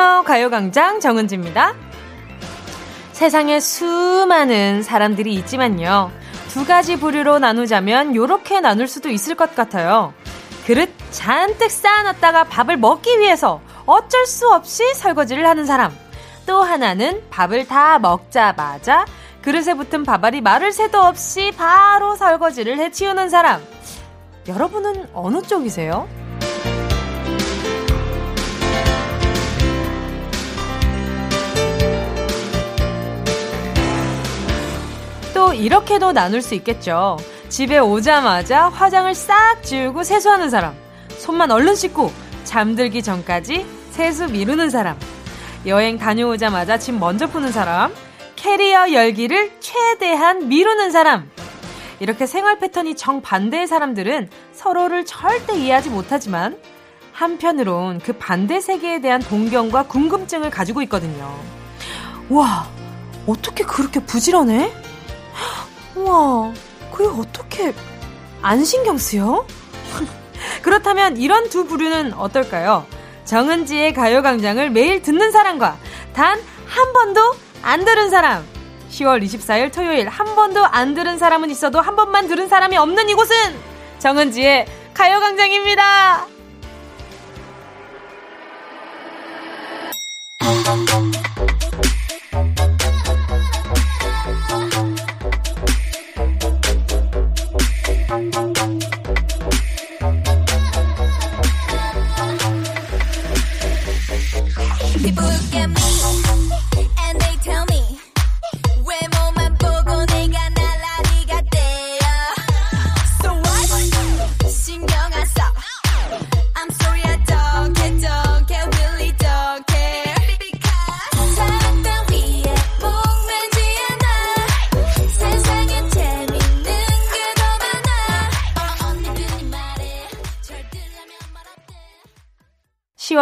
안녕하세요. 가요광장 정은지입니다. 세상에 수많은 사람들이 있지만요. 두 가지 부류로 나누자면 이렇게 나눌 수도 있을 것 같아요. 그릇 잔뜩 쌓아놨다가 밥을 먹기 위해서 어쩔 수 없이 설거지를 하는 사람. 또 하나는 밥을 다 먹자마자 그릇에 붙은 밥알이 마를 새도 없이 바로 설거지를 해치우는 사람. 여러분은 어느 쪽이세요? 또 이렇게도 나눌 수 있겠죠. 집에 오자마자 화장을 싹 지우고 세수하는 사람. 손만 얼른 씻고 잠들기 전까지 세수 미루는 사람. 여행 다녀오자마자 짐 먼저 푸는 사람. 캐리어 열기를 최대한 미루는 사람. 이렇게 생활 패턴이 정반대의 사람들은 서로를 절대 이해하지 못하지만 한편으론 그 반대 세계에 대한 동경과 궁금증을 가지고 있거든요. 와, 어떻게 그렇게 부지런해? 와, 그게 어떻게 안 신경 쓰여? 그렇다면 이런 두 부류는 어떨까요? 정은지의 가요광장을 매일 듣는 사람과 단 한 번도 안 들은 사람. 10월 24일 토요일 한 번도 안 들은 사람은 있어도 한 번만 들은 사람이 없는 이곳은 정은지의 가요광장입니다.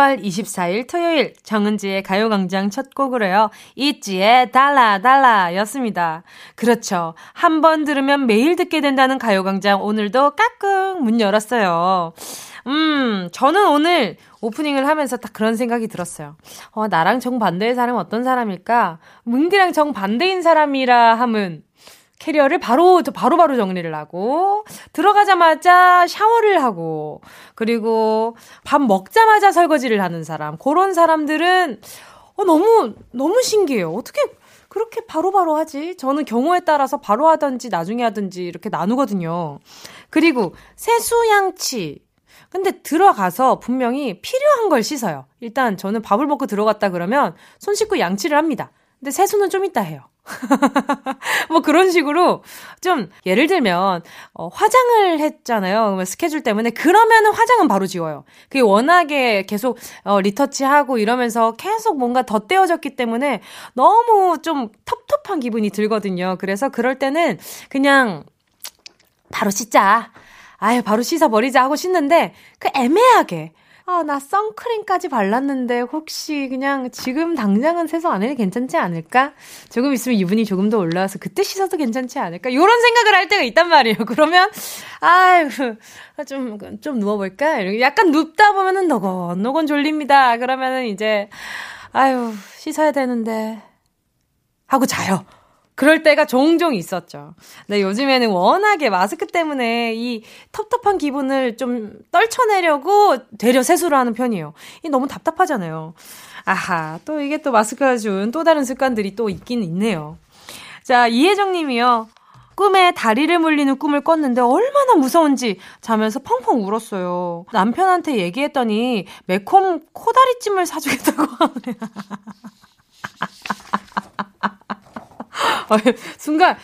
(10월 24일) 토요일 정은지의 가요광장 첫 곡으로요 있지의 달라 달라 였습니다 그렇죠 한 번 들으면 매일 듣게 된다는 가요광장 오늘도 까꿍 문 열었어요 음 저는 오늘 오프닝을 하면서 딱 그런 생각이 들었어요. 어, 나랑 정반대의 사람은 어떤 사람일까? 뭉디랑 정반대인 사람이라 함은 캐리어를 바로, 바로바로 바로 정리를 하고, 들어가자마자 샤워를 하고, 그리고 밥 먹자마자 설거지를 하는 사람. 그런 사람들은, 어, 너무, 너무 신기해요. 어떻게 그렇게 바로바로 바로 하지? 저는 경우에 따라서 바로 하든지 나중에 하든지 이렇게 나누거든요. 그리고 세수양치. 근데 들어가서 분명히 필요한 걸 씻어요. 일단 저는 밥을 먹고 들어갔다 그러면 손 씻고 양치를 합니다. 근데 세수는 좀 이따 해요. 뭐 그런 식으로 좀 예를 들면 어, 화장을 했잖아요. 스케줄 때문에 그러면은 화장은 바로 지워요. 그게 워낙에 계속 어, 리터치하고 이러면서 계속 뭔가 덧대어졌기 때문에 너무 좀 텁텁한 기분이 들거든요. 그래서 그럴 때는 그냥 바로 씻자. 아유 바로 씻어버리자 하고 씻는데 그 애매하게 아, 나 선크림까지 발랐는데 혹시 그냥 지금 당장은 세수 안 해도 괜찮지 않을까? 조금 있으면 유분이 조금 더 올라와서 그때 씻어도 괜찮지 않을까? 요런 생각을 할 때가 있단 말이에요. 그러면, 아유, 좀, 좀 누워볼까? 약간 눕다 보면은 너곤너곤 졸립니다. 그러면은 이제, 아유, 씻어야 되는데. 하고 자요. 그럴 때가 종종 있었죠. 네, 요즘에는 워낙에 마스크 때문에 이 텁텁한 기분을 좀 떨쳐내려고 되려 세수를 하는 편이에요. 이 너무 답답하잖아요. 아하, 또 이게 또 마스크가 준 또 다른 습관들이 또 있긴 있네요. 자, 이혜정 님이요. 꿈에 다리를 물리는 꿈을 꿨는데 얼마나 무서운지 자면서 펑펑 울었어요. 남편한테 얘기했더니 매콤 코다리찜을 사주겠다고 하네. 순간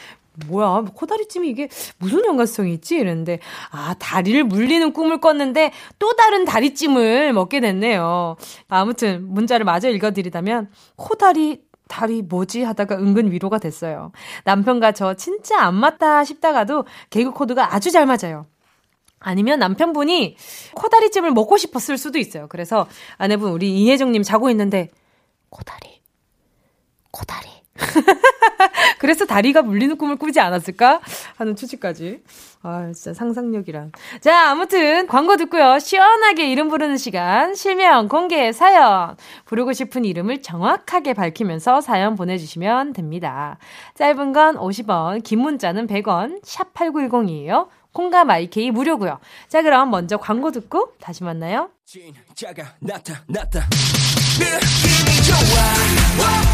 뭐야, 코다리찜이 이게 무슨 연관성이 있지? 이랬는데, 아, 다리를 물리는 꿈을 꿨는데 또 다른 다리찜을 먹게 됐네요. 아무튼, 문자를 마저 읽어드리자면, 코다리, 다리 뭐지? 하다가 은근 위로가 됐어요. 남편과 저 진짜 안 맞다 싶다가도 개그 코드가 아주 잘 맞아요. 아니면 남편분이 코다리찜을 먹고 싶었을 수도 있어요. 그래서 아내분, 우리 이혜정님 자고 있는데, 코다리, 코다리. 그래서 다리가 물리는 꿈을 꾸지 않았을까? 하는 추측까지. 아, 진짜 상상력이란. 자, 아무튼 광고 듣고요. 시원하게 이름 부르는 시간. 실명, 공개, 사연. 부르고 싶은 이름을 정확하게 밝히면서 사연 보내주시면 됩니다. 짧은 건 50원, 긴 문자는 100원, 샵 8910이에요. 콩과 마이케이 무료고요. 자, 그럼 먼저 광고 듣고 다시 만나요. 진짜가 나타났다. 느낌이 좋아.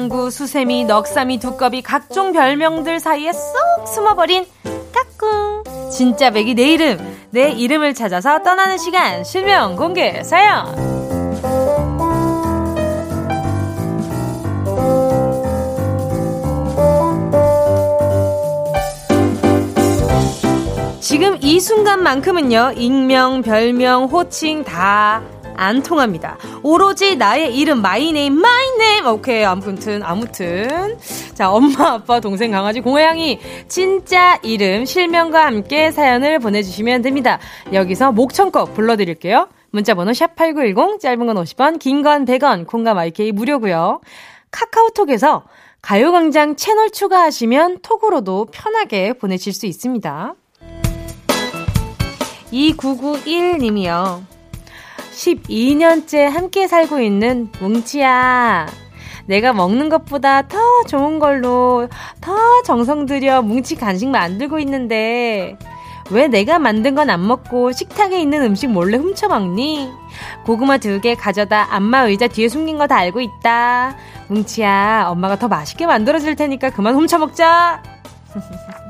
짱구, 수세미, 넉삼이, 두꺼비 각종 별명들 사이에 쏙 숨어버린 까꿍. 진짜 맥이 내 이름 내 이름을 찾아서 떠나는 시간 실명 공개 사연. 지금 이 순간만큼은요, 익명, 별명, 호칭 다 안 통합니다. 오로지 나의 이름, my name, my name. 오케이, 아무튼, 아무튼. 자, 엄마, 아빠, 동생, 강아지, 고양이, 진짜 이름, 실명과 함께 사연을 보내주시면 됩니다. 여기서 목청껏 불러드릴게요. 문자번호 샵8910, 짧은 건 50원, 긴 건 100원, 콩과 마이케이 무료고요 카카오톡에서 가요광장 채널 추가하시면 톡으로도 편하게 보내실 수 있습니다. 2991님이요. 12년째 함께 살고 있는 뭉치야. 내가 먹는 것보다 더 좋은 걸로 더 정성 들여 뭉치 간식 만들고 있는데 왜 내가 만든 건 안 먹고 식탁에 있는 음식 몰래 훔쳐 먹니? 고구마 두 개 가져다 안마 의자 뒤에 숨긴 거 다 알고 있다. 뭉치야, 엄마가 더 맛있게 만들어줄 테니까 그만 훔쳐 먹자.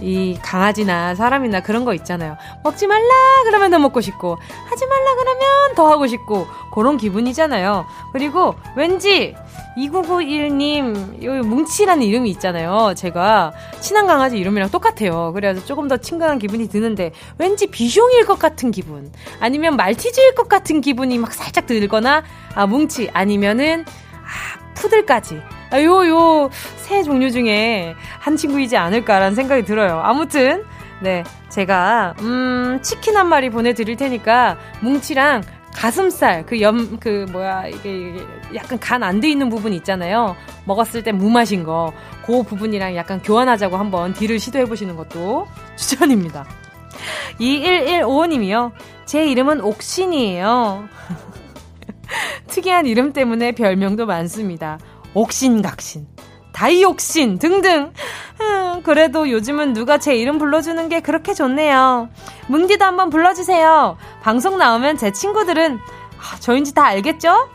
이 강아지나 사람이나 그런 거 있잖아요. 먹지 말라 그러면 더 먹고 싶고 하지 말라 그러면 더 하고 싶고 그런 기분이잖아요. 그리고 왠지 2991님 요 뭉치라는 이름이 있잖아요. 제가 친한 강아지 이름이랑 똑같아요. 그래서 조금 더 친근한 기분이 드는데 왠지 비숑일 것 같은 기분 아니면 말티즈일 것 같은 기분이 막 살짝 들거나 아 뭉치 아니면은 아 푸들까지 아, 요, 요, 새 종류 중에 한 친구이지 않을까라는 생각이 들어요. 아무튼, 네. 제가, 음, 치킨 한 마리 보내드릴 테니까, 뭉치랑 가슴살, 그 염, 그, 뭐야, 이게, 약간 간 안 돼 있는 부분 있잖아요. 먹었을 때 무마신 거. 그 부분이랑 약간 교환하자고 한번 딜을 시도해보시는 것도 추천입니다. 2115님이요. 제 이름은 옥신이에요. 특이한 이름 때문에 별명도 많습니다. 옥신각신, 다이옥신 등등. 음, 그래도 요즘은 누가 제 이름 불러주는 게 그렇게 좋네요. 뭉디도 한번 불러주세요. 방송 나오면 제 친구들은 아, 저인지 다 알겠죠?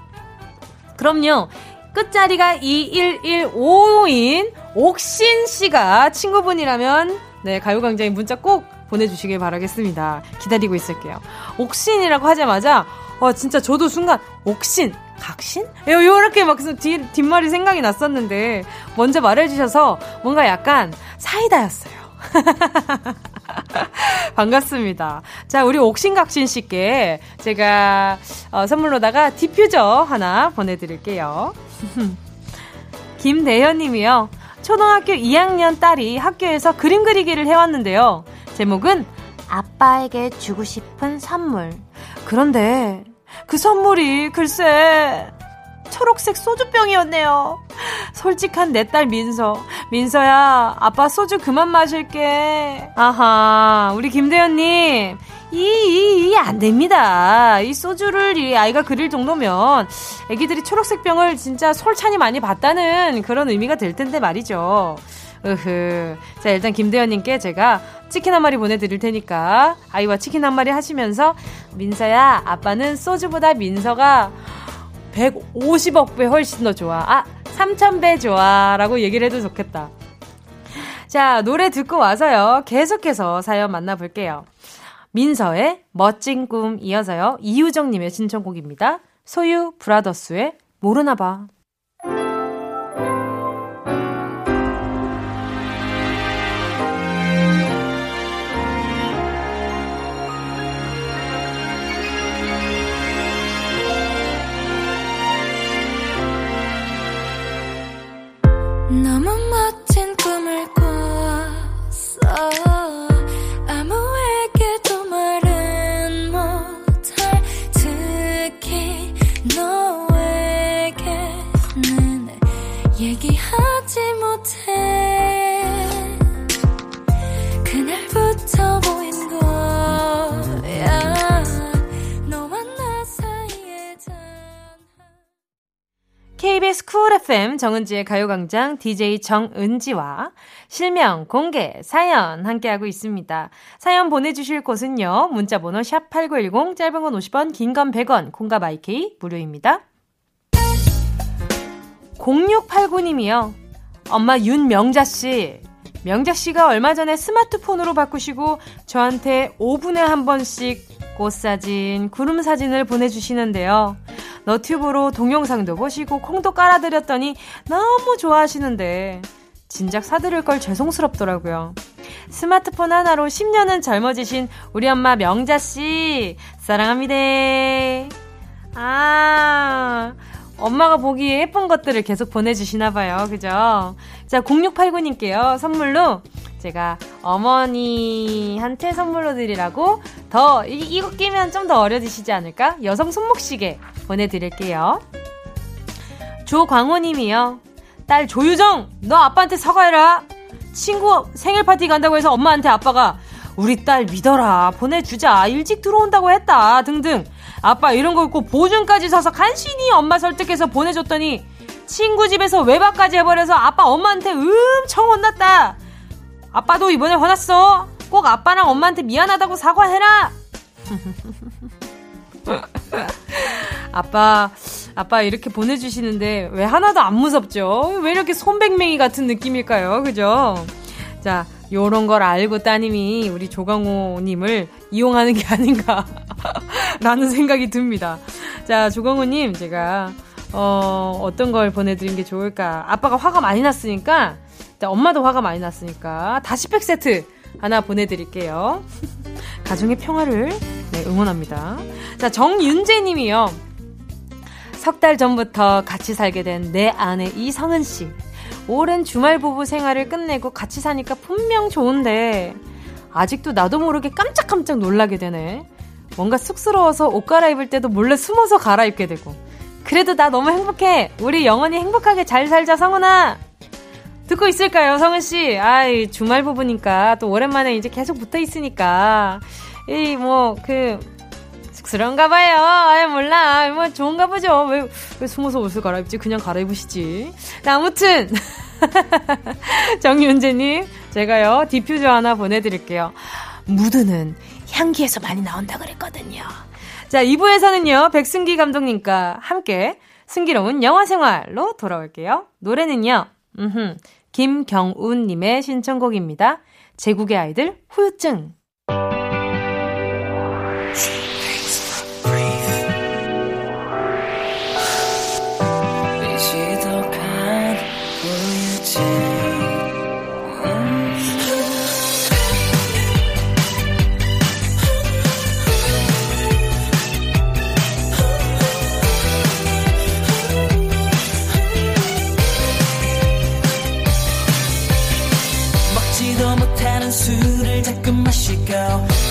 그럼요. 끝자리가 2115인 옥신 씨가 친구분이라면 네, 가요광장에 문자 꼭 보내주시길 바라겠습니다. 기다리고 있을게요. 옥신이라고 하자마자 와 진짜 저도 순간 옥신 각신? 요, 요렇게 막 뒷, 뒷말이 생각이 났었는데, 먼저 말해주셔서 뭔가 약간 사이다였어요. 반갑습니다. 자, 우리 옥신각신 씨께 제가 어, 선물로다가 디퓨저 하나 보내드릴게요. 김대현 님이요. 초등학교 2학년 딸이 학교에서 그림 그리기를 해왔는데요. 제목은 아빠에게 주고 싶은 선물. 그런데 그 선물이 글쎄 초록색 소주병이었네요. 솔직한 내 딸 민서. 민서야, 아빠 소주 그만 마실게. 아하, 우리 김대현님. 이, 이, 이, 안 됩니다. 이 소주를 이 아이가 그릴 정도면 애기들이 초록색 병을 진짜 솔찬히 많이 봤다는 그런 의미가 될 텐데 말이죠. 으흐. 자, 일단 김대현님께 제가 치킨 한 마리 보내드릴 테니까 아이와 치킨 한 마리 하시면서 민서야, 아빠는 소주보다 민서가 150억 배 훨씬 더 좋아. 아, 3000배 좋아. 라고 얘기를 해도 좋겠다. 자, 노래 듣고 와서요. 계속해서 사연 만나볼게요. 민서의 멋진 꿈 이어서요. 이유정님의 신청곡입니다. 소유 브라더스의 모르나봐. KBS 쿨 FM 정은지의 가요광장 DJ 정은지와 실명, 공개, 사연 함께하고 있습니다. 사연 보내주실 곳은요. 문자번호 샵8910 짧은 건 50원, 긴 건 100원, 콩과 마이케이 무료입니다. 0689님이요. 엄마 윤명자씨. 명자씨가 얼마 전에 스마트폰으로 바꾸시고 저한테 5분에 한 번씩 꽃사진, 구름 사진을 보내주시는데요. 너튜브로 동영상도 보시고 콩도 깔아드렸더니 너무 좋아하시는데 진작 사드릴 걸 죄송스럽더라고요. 스마트폰 하나로 10년은 젊어지신 우리 엄마 명자씨 사랑합니다. 아 엄마가 보기에 예쁜 것들을 계속 보내주시나 봐요. 그죠? 자 0689님께요. 선물로 제가 어머니한테 선물로 드리라고 더 이, 이거 끼면 좀 더 어려지시지 않을까? 여성 손목시계 보내드릴게요. 조광호님이요. 딸 조유정, 너 아빠한테 사과해라. 친구 생일 파티 간다고 해서 엄마한테 아빠가 우리 딸 믿어라 보내주자 일찍 들어온다고 했다 등등 아빠 이런 거 있고 보증까지 사서 간신히 엄마 설득해서 보내줬더니 친구 집에서 외박까지 해버려서 아빠 엄마한테 엄청 혼났다 아빠도 이번에 화났어 꼭 아빠랑 엄마한테 미안하다고 사과해라 아빠, 아빠 이렇게 보내주시는데 왜 하나도 안 무섭죠? 왜 이렇게 손백맹이 같은 느낌일까요? 그죠? 자, 요런 걸 알고 따님이 우리 조강호님을 이용하는 게 아닌가. 라는 생각이 듭니다. 자, 조강호님, 제가, 어, 어떤 걸 보내드린 게 좋을까. 아빠가 화가 많이 났으니까, 엄마도 화가 많이 났으니까, 다시 팩 세트 하나 보내드릴게요. 가정의 평화를 네, 응원합니다. 자, 정윤재 님이요. 석 달 전부터 같이 살게 된 내 아내 이성은 씨. 오랜 주말 부부 생활을 끝내고 같이 사니까 분명 좋은데 아직도 나도 모르게 깜짝깜짝 놀라게 되네. 뭔가 쑥스러워서 옷 갈아입을 때도 몰래 숨어서 갈아입게 되고. 그래도 나 너무 행복해. 우리 영원히 행복하게 잘 살자, 성은아. 듣고 있을까요, 성은 씨? 아이, 주말 부부니까 또 오랜만에 이제 계속 붙어 있으니까 이, 뭐, 그, 쑥스러운가 봐요. 아이, 몰라. 뭐, 좋은가 보죠. 왜, 왜 숨어서 옷을 갈아입지? 그냥 갈아입으시지. 자, 아무튼. 정윤재님, 제가요, 디퓨저 하나 보내드릴게요. 무드는 향기에서 많이 나온다 그랬거든요. 자, 2부에서는요, 백승기 감독님과 함께 승기로운 영화 생활로 돌아올게요. 노래는요, 음흠, 김경운님의 신청곡입니다. 제국의 아이들 후유증.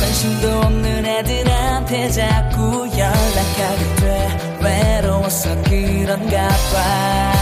관심도 없는 애들한테 자꾸 연락하게 돼. 외로워서 그런가 봐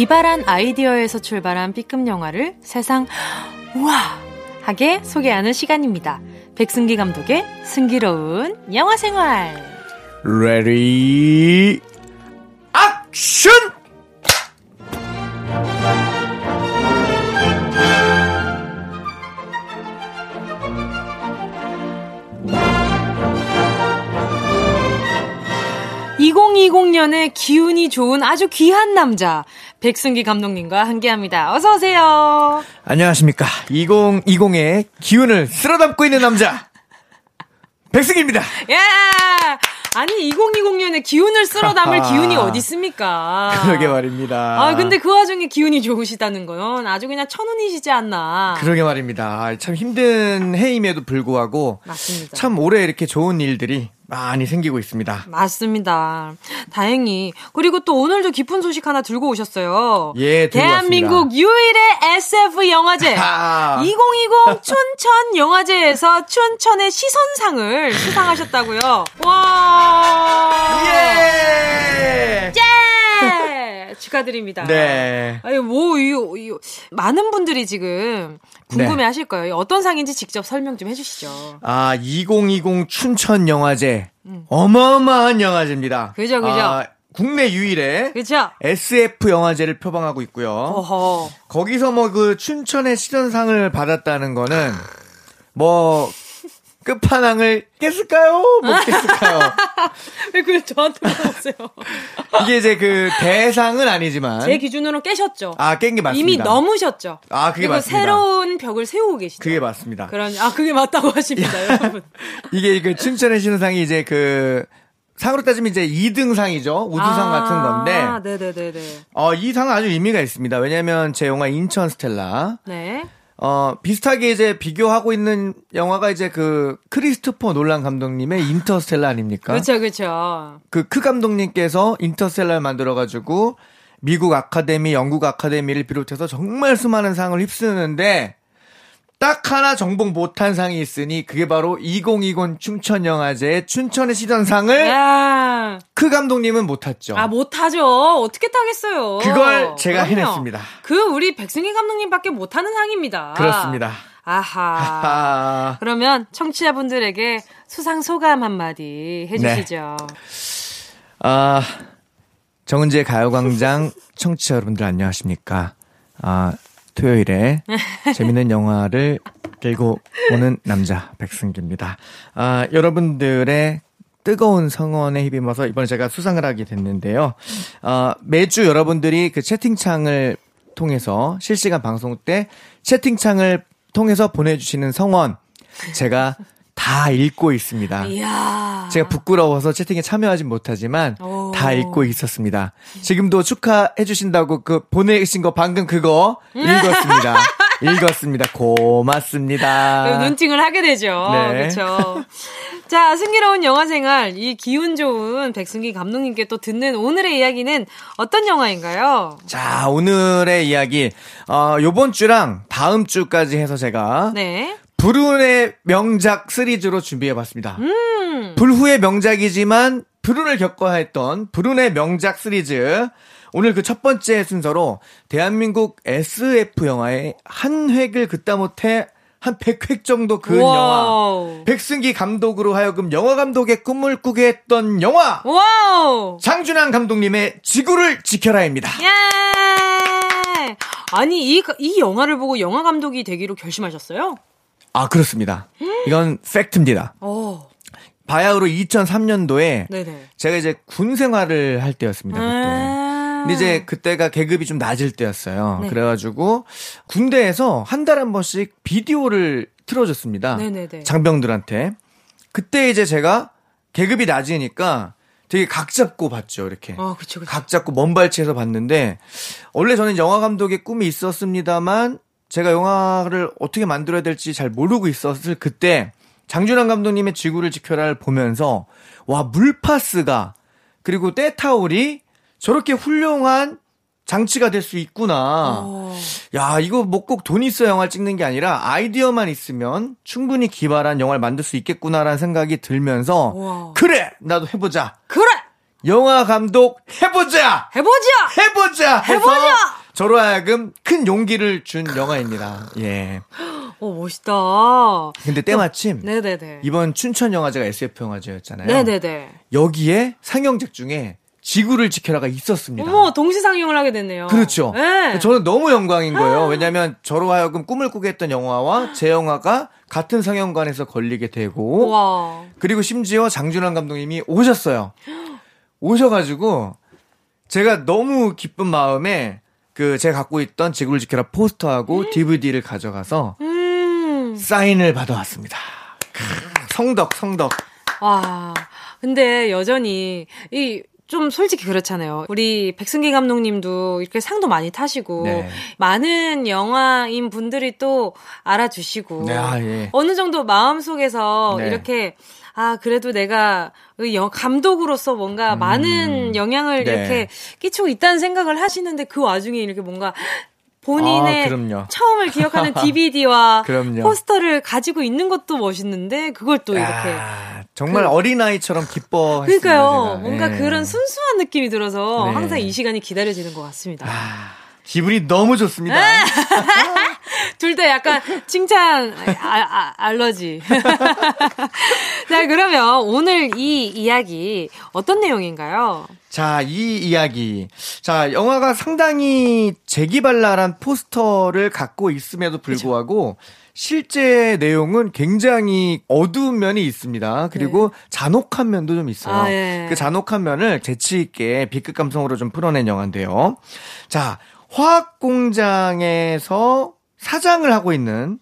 기발한 아이디어에서 출발한 B급 영화를 세상 우아하게 소개하는 시간입니다. 백승기 감독의 승기로운 영화 생활. Ready action! 2020년에 기운이 좋은 아주 귀한 남자 백승기 감독님과 함께합니다. 어서 오세요. 안녕하십니까. 2020의 기운을 쓸어담고 있는 남자 백승기입니다. 예! 아니 2020년에 기운을 쓸어 담을 기운이 어디 있습니까? 그러게 말입니다. 아 근데 그 와중에 기운이 좋으시다는 건 아주 그냥 천운이시지 않나. 그러게 말입니다. 참 힘든 해임에도 불구하고 맞습니다. 참 올해 이렇게 좋은 일들이 많이 생기고 있습니다. 맞습니다. 다행히 그리고 또 오늘도 깊은 소식 하나 들고 오셨어요. 예, 들고 대한민국 왔습니다. 유일의 SF 영화제 아. 2020 춘천 영화제에서 춘천의 시선상을 수상하셨다고요. 와! 예! 예! 축하드립니다. 네. 아유, 뭐, 이, 이, 많은 분들이 지금 궁금해 네. 하실 거예요. 어떤 상인지 직접 설명 좀 해주시죠. 아, 2020 춘천 영화제. 어마어마한 영화제입니다. 음. 그죠, 그죠. 아, 국내 유일의 그쵸? SF 영화제를 표방하고 있고요. 어허. 거기서 뭐 그 춘천의 시선상을 받았다는 거는 뭐 끝판왕을 깼을까요? 못 깼을까요? 왜 그걸 저한테 물어보세요? 이게 이제 그 대상은 아니지만 제 기준으로 깨셨죠. 아, 깬 게 맞습니다. 이미 넘으셨죠. 아, 그게 맞습니다. 새로운 벽을 세우고 계시죠. 그게 맞습니다. 그런 아 그게 맞다고 하십니다, 여러분. 이게 그 춘천의 시선상이 이제 그 상으로 따지면 이제 2등상이죠. 우주상 같은 건데 아, 네네네네. 어, 이 상은 아주 의미가 있습니다. 왜냐면 제 영화 인천 스텔라 네. 어, 비슷하게 이제 비교하고 있는 영화가 이제 그 크리스토퍼 놀란 감독님의 인터스텔라 아닙니까? 그렇죠, 그렇죠. 그 크 감독님께서 인터스텔라를 만들어 가지고 미국 아카데미, 영국 아카데미를 비롯해서 정말 수많은 상을 휩쓰는데 딱 하나 정복 못한 상이 있으니 그게 바로 2020 춘천 영화제의 춘천의 시선상을 야, 크 감독님은 못 탔죠. 아 못하죠. 어떻게 타겠어요. 그걸 제가 그럼요. 해냈습니다. 그 우리 백승희 감독님밖에 못하는 상입니다. 그렇습니다. 아하. 아, 그러면 청취자분들에게 수상 소감 한마디 해주시죠. 네. 아, 정은지의 가요광장 청취자 여러분들 안녕하십니까. 아, 토요일에 재밌는 영화를 들고 오는 남자 백승기입니다. 아, 여러분들의 뜨거운 성원에 힘입어서 이번에 제가 수상을 하게 됐는데요. 아, 매주 여러분들이 그 채팅창을 통해서 실시간 방송 때 채팅창을 통해서 보내주시는 성원 제가 다 읽고 있습니다. 이야. 제가 부끄러워서 채팅에 참여하진 못하지만 오. 다 읽고 있었습니다. 지금도 축하해 주신다고 그 보내신 거 방금 그거 읽었습니다. 읽었습니다. 고맙습니다. 눈팅을 하게 되죠. 네. 그렇죠. 자, 승기로운 영화 생활, 이 기운 좋은 백승기 감독님께 또 듣는 오늘의 이야기는 어떤 영화인가요? 자, 오늘의 이야기 어 요번 주랑 다음 주까지 해서 제가 네. 불운의 명작 시리즈로 준비해 봤습니다. 음. 불후의 명작이지만 불운을 겪어야 했던 불운의 명작 시리즈. 오늘 그 첫 번째 순서로 대한민국 SF 영화의 한 획을 긋다 못해 한 100획 정도 그은 영화. 백승기 감독으로 하여금 영화 감독의 꿈을 꾸게 했던 영화. 와우. 장준환 감독님의 지구를 지켜라입니다. 예! 아니, 이, 이 영화를 보고 영화 감독이 되기로 결심하셨어요? 아, 그렇습니다. 이건 팩트입니다. 어, 바야흐로 2003년도에 네네. 제가 이제 군 생활을 할 때였습니다. 그때. 아. 근데 이제 그때가 계급이 좀 낮을 때였어요. 네. 그래가지고 군대에서 한 달에 한 번씩 비디오를 틀어줬습니다. 네네네. 장병들한테. 그때 이제 제가 계급이 낮으니까 되게 각 잡고 봤죠. 이렇게. 아, 그쵸, 그쵸. 각 잡고 먼 발치에서 봤는데 원래 저는 영화 감독의 꿈이 있었습니다만 제가 영화를 어떻게 만들어야 될지 잘 모르고 있었을 그때 장준환 감독님의 지구를 지켜라를 보면서 와 물파스가 그리고 때타올이 저렇게 훌륭한 장치가 될 수 있구나. 어. 야, 이거 뭐 꼭 돈 있어 영화를 찍는 게 아니라 아이디어만 있으면 충분히 기발한 영화를 만들 수 있겠구나라는 생각이 들면서 와. 그래! 나도 해보자. 그래! 영화 감독 해보자! 해보자! 해보자! 해보자! 저로 하여금 큰 용기를 준 영화입니다. 예. 오, 멋있다. 근데 때마침 네네네. 이번 춘천 영화제가 SF 영화제였잖아요. 네네네. 여기에 상영작 중에 지구를 지켜라가 있었습니다. 어머, 동시 상영을 하게 됐네요. 그렇죠. 네. 저는 너무 영광인 거예요. 왜냐하면 저로 하여금 꿈을 꾸게 했던 영화와 제 영화가 같은 상영관에서 걸리게 되고 와. 그리고 심지어 장준환 감독님이 오셨어요. 오셔가지고 제가 너무 기쁜 마음에 그 제가 갖고 있던 지구를 지켜라 포스터하고 DVD를 가져가서 음. 사인을 받아왔습니다. 크, 성덕 성덕. 와. 근데 여전히 이 좀 솔직히 그렇잖아요. 우리 백승기 감독님도 이렇게 상도 많이 타시고 네. 많은 영화인 분들이 또 알아주시고 네, 아, 예. 어느 정도 마음속에서 네. 이렇게 아 그래도 내가 감독으로서 뭔가 많은 영향을 음. 네. 이렇게 끼치고 있다는 생각을 하시는데 그 와중에 이렇게 뭔가 본인의 아. 처음을 기억하는 DVD와. 포스터를 가지고 있는 것도 멋있는데 그걸 또 이렇게 아, 정말 그- 어린아이처럼 기뻐했습니다. 그러니까요. 뭔가 예. 그런 순수한 느낌이 들어서 네. 항상 이 시간이 기다려지는 것 같습니다. 아, 기분이 너무 좋습니다. 둘 다 약간 칭찬 아, 아, 알러지. 자, 그러면 오늘 이 이야기 어떤 내용인가요? 자, 이 이야기. 자, 영화가 상당히 재기발랄한 포스터를 갖고 있음에도 불구하고 실제 내용은 굉장히 어두운 면이 있습니다. 그리고 잔혹한 면도 좀 있어요. 네. 아, 예. 그 잔혹한 면을 재치 있게 B급 감성으로 좀 풀어낸 영화인데요. 자, 화학 공장에서 사장을 하고 있는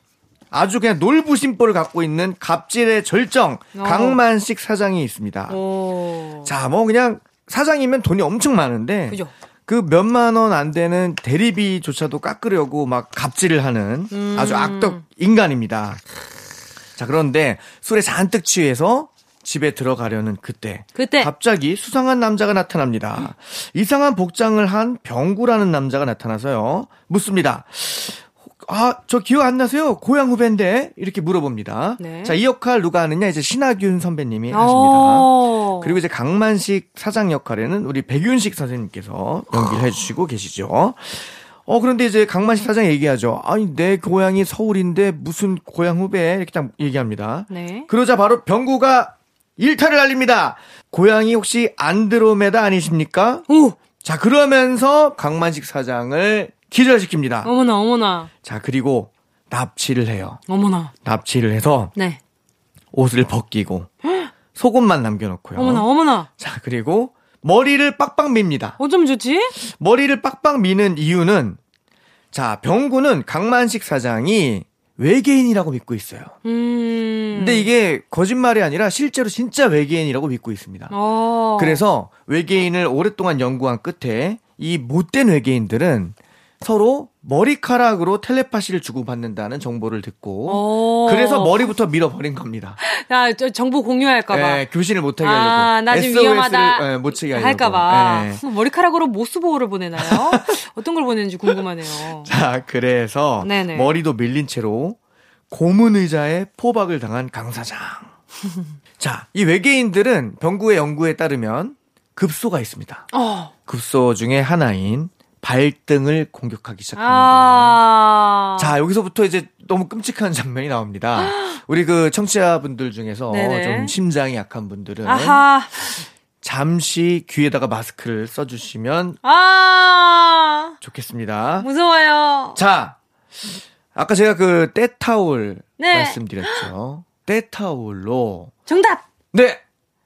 아주 그냥 놀부심보를 갖고 있는 갑질의 절정 어. 강만식 사장이 있습니다. 오. 자, 뭐 그냥 사장이면 돈이 엄청 많은데 그죠. 그 몇만 원 안 되는 대리비조차도 깎으려고 막 갑질을 하는 음. 아주 악덕 인간입니다. 자, 그런데 술에 잔뜩 취해서 집에 들어가려는 그때 그때. 갑자기 수상한 남자가 나타납니다. 이상한 복장을 한 병구라는 남자가 나타나서요. 묻습니다. 아, 저 기억 안 나세요? 고향 후배인데? 이렇게 물어봅니다. 네. 자, 이 역할 누가 하느냐? 이제 신하균 선배님이 하십니다. 오. 그리고 이제 강만식 사장 역할에는 우리 백윤식 선생님께서 연기를 해주시고 계시죠. 어, 그런데 이제 강만식 사장 얘기하죠. 아니, 내 고향이 서울인데 무슨 고향 후배? 이렇게 딱 얘기합니다. 네. 그러자 바로 병구가 일타를 날립니다. 고향이 혹시 안드로메다 아니십니까? 오. 자, 그러면서 강만식 사장을 기절시킵니다. 어머나, 어머나. 자, 그리고 납치를 해요. 어머나. 납치를 해서 네. 옷을 벗기고 속옷만 남겨놓고요. 어머나, 어머나. 자, 그리고 머리를 빡빡 밉니다. 어쩜 좋지? 머리를 빡빡 미는 이유는 자, 병구는 강만식 사장이 외계인이라고 믿고 있어요. 음. 근데 이게 거짓말이 아니라 실제로 진짜 외계인이라고 믿고 있습니다. 어. 그래서 외계인을 오랫동안 연구한 끝에 이 못된 외계인들은 서로 머리카락으로 텔레파시를 주고받는다는 정보를 듣고 어. 그래서 머리부터 밀어버린 겁니다. 야, 저 정보 공유할까봐. 예, 교신을 못하게 하려고. 아, 나 지금 SOS 를, 위험하다. 예, 못 치게 하려고. 할까봐. 예. 그럼 머리카락으로 모스보호를 보내나요? 어떤 걸 보내는지 궁금하네요. 자, 그래서 네네. 머리도 밀린 채로 고문 의자에 포박을 당한 강 사장. 자, 이 외계인들은 병구의 연구에 따르면 급소가 있습니다. 어. 급소 중에 하나인 발등을 공격하기 시작합니다. 아. 자, 여기서부터 이제 너무 끔찍한 장면이 나옵니다. 우리 그 청취자분들 중에서 네네. 좀 심장이 약한 분들은 아하. 잠시 귀에다가 마스크를 써주시면 아. 좋겠습니다. 무서워요. 자, 아까 제가 그 때타올 네. 말씀드렸죠. 때타올로 정답! 네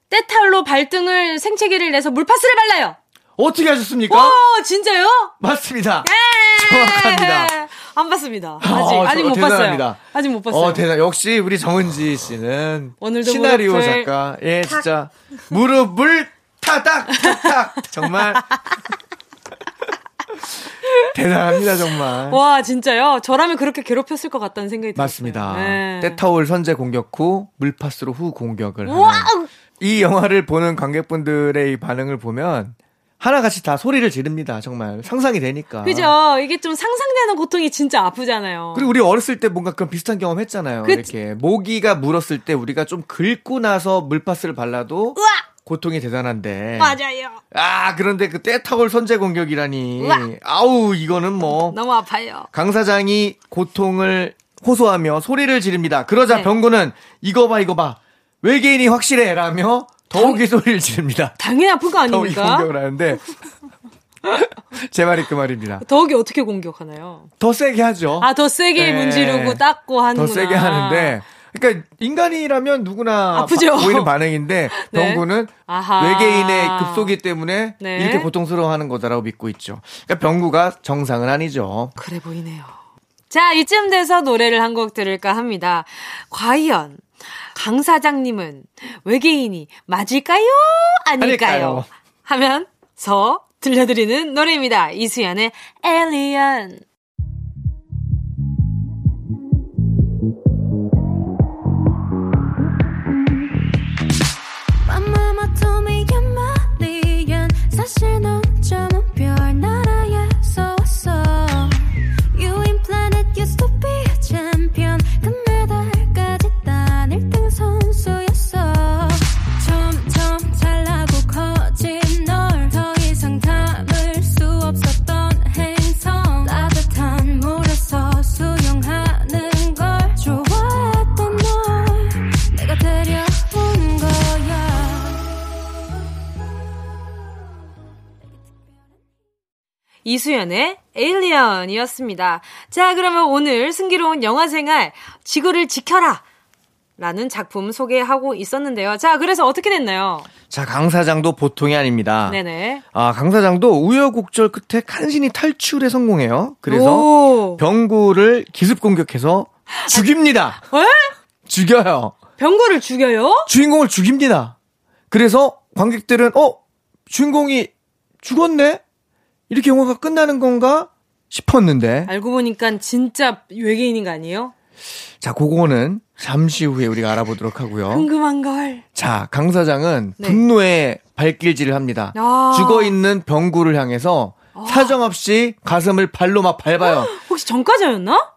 때타올로 발등을 생채기를 내서 물파스를 발라요. 어떻게 하셨습니까? 오, 진짜요? 맞습니다. 예! 정확합니다. 안 봤습니다. 아직 어, 아직 저- 못 대단합니다. 봤어요. 아직 못 봤어요. 어, 대단. 역시 우리 정은지 씨는 오늘도 시나리오 무릎을 작가. 예, 진짜 무릎을 타닥 타닥 정말 대단합니다 정말. 와, 진짜요? 저라면 그렇게 괴롭혔을 것 같다는 생각이. 맞습니다. 네. 때타올 선제 공격 후 물파스로 후 공격을! 이 영화를 보는 관객분들의 이 반응을 보면 하나같이 다 소리를 지릅니다. 정말 상상이 되니까. 그죠? 이게 좀 상상되는 고통이 진짜 아프잖아요. 그리고 우리 어렸을 때 뭔가 그런 비슷한 경험 했잖아요. 그- 이렇게 모기가 물었을 때 우리가 좀 긁고 나서 물파스를 발라도 으악! 고통이 대단한데. 맞아요. 아, 그런데 그 떼타골 선제 공격이라니. 우와. 아우, 이거는 뭐. 너무 아파요. 강 사장이 고통을 호소하며 소리를 지릅니다. 그러자 네. 병구는 이거 봐, 이거 봐. 외계인이 확실해. 라며 더욱이 소리를 지릅니다. 당연히 아픈 거 더욱이 아닙니까? 공격을 하는데. 제 말이 그 말입니다. 더욱이 어떻게 공격하나요? 더 세게 하죠. 아, 더 세게 네. 문지르고 닦고 하는구나. 더 세게 하는데. 그러니까 인간이라면 누구나 아프죠. 바- 보이는 반응인데 네. 병구는 아하. 외계인의 급소기 때문에 네. 이렇게 고통스러워하는 거다라고 믿고 있죠. 그러니까 병구가 정상은 아니죠. 그래 보이네요. 자, 이쯤 돼서 노래를 한 곡 들을까 합니다. 과연 강 사장님은 외계인이 맞을까요? 아닐까요? 아닐까요? 하면서 들려드리는 노래입니다. 이수연의 alien 사실 넌 이수연의 에일리언이었습니다. 자, 그러면 오늘 승기로운 영화 생활 지구를 지켜라! 라는 작품 소개하고 있었는데요. 자, 그래서 어떻게 됐나요? 자, 강 사장도 보통이 아닙니다. 네네. 아, 강 사장도 우여곡절 끝에 간신히 탈출에 성공해요. 그래서 오. 병구를 기습 공격해서 죽입니다. 에? 죽여요. 병구를 죽여요? 주인공을 죽입니다. 그래서 관객들은 어 주인공이 죽었네 이렇게 영화가 끝나는 건가 싶었는데 알고 보니까 진짜 외계인인 거 아니에요? 자 그거는 잠시 후에 우리가 알아보도록 하고요. 궁금한 걸. 자 강 사장은 네. 분노의 발길질을 합니다. 아. 죽어 있는 병구를 향해서 사정없이 가슴을 발로 막 밟아요. 혹시 전과자였나?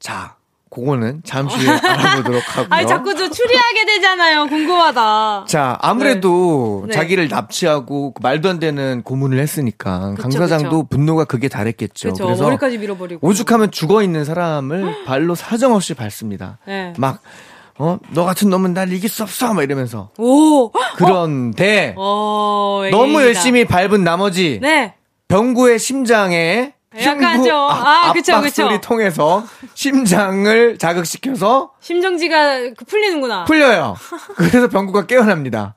자 그거는 잠시 후에 알아보도록 하고요. 아니, 자꾸 저 추리하게 되잖아요. 궁금하다. 자, 아무래도 네. 자기를 납치하고 그 말도 안 되는 고문을 했으니까 강 그쵸, 사장도 그쵸. 분노가 그게 다랬겠죠. 그렇죠. 그래서 머리까지 밀어버리고. 오죽하면 죽어 있는 사람을 발로 사정없이 밟습니다. 네. 막 어, 너 같은 놈은 날 이길 수 없어 막 이러면서. 오. 그런데 어, 너무. 열심히 밟은 나머지 네. 병구의 심장에 약간 흉부 좀, 아, 그쵸, 압박 그쵸. 소리 통해서 심장을 자극시켜서 심정지가 그 풀리는구나. 풀려요. 그래서 병구가 깨어납니다.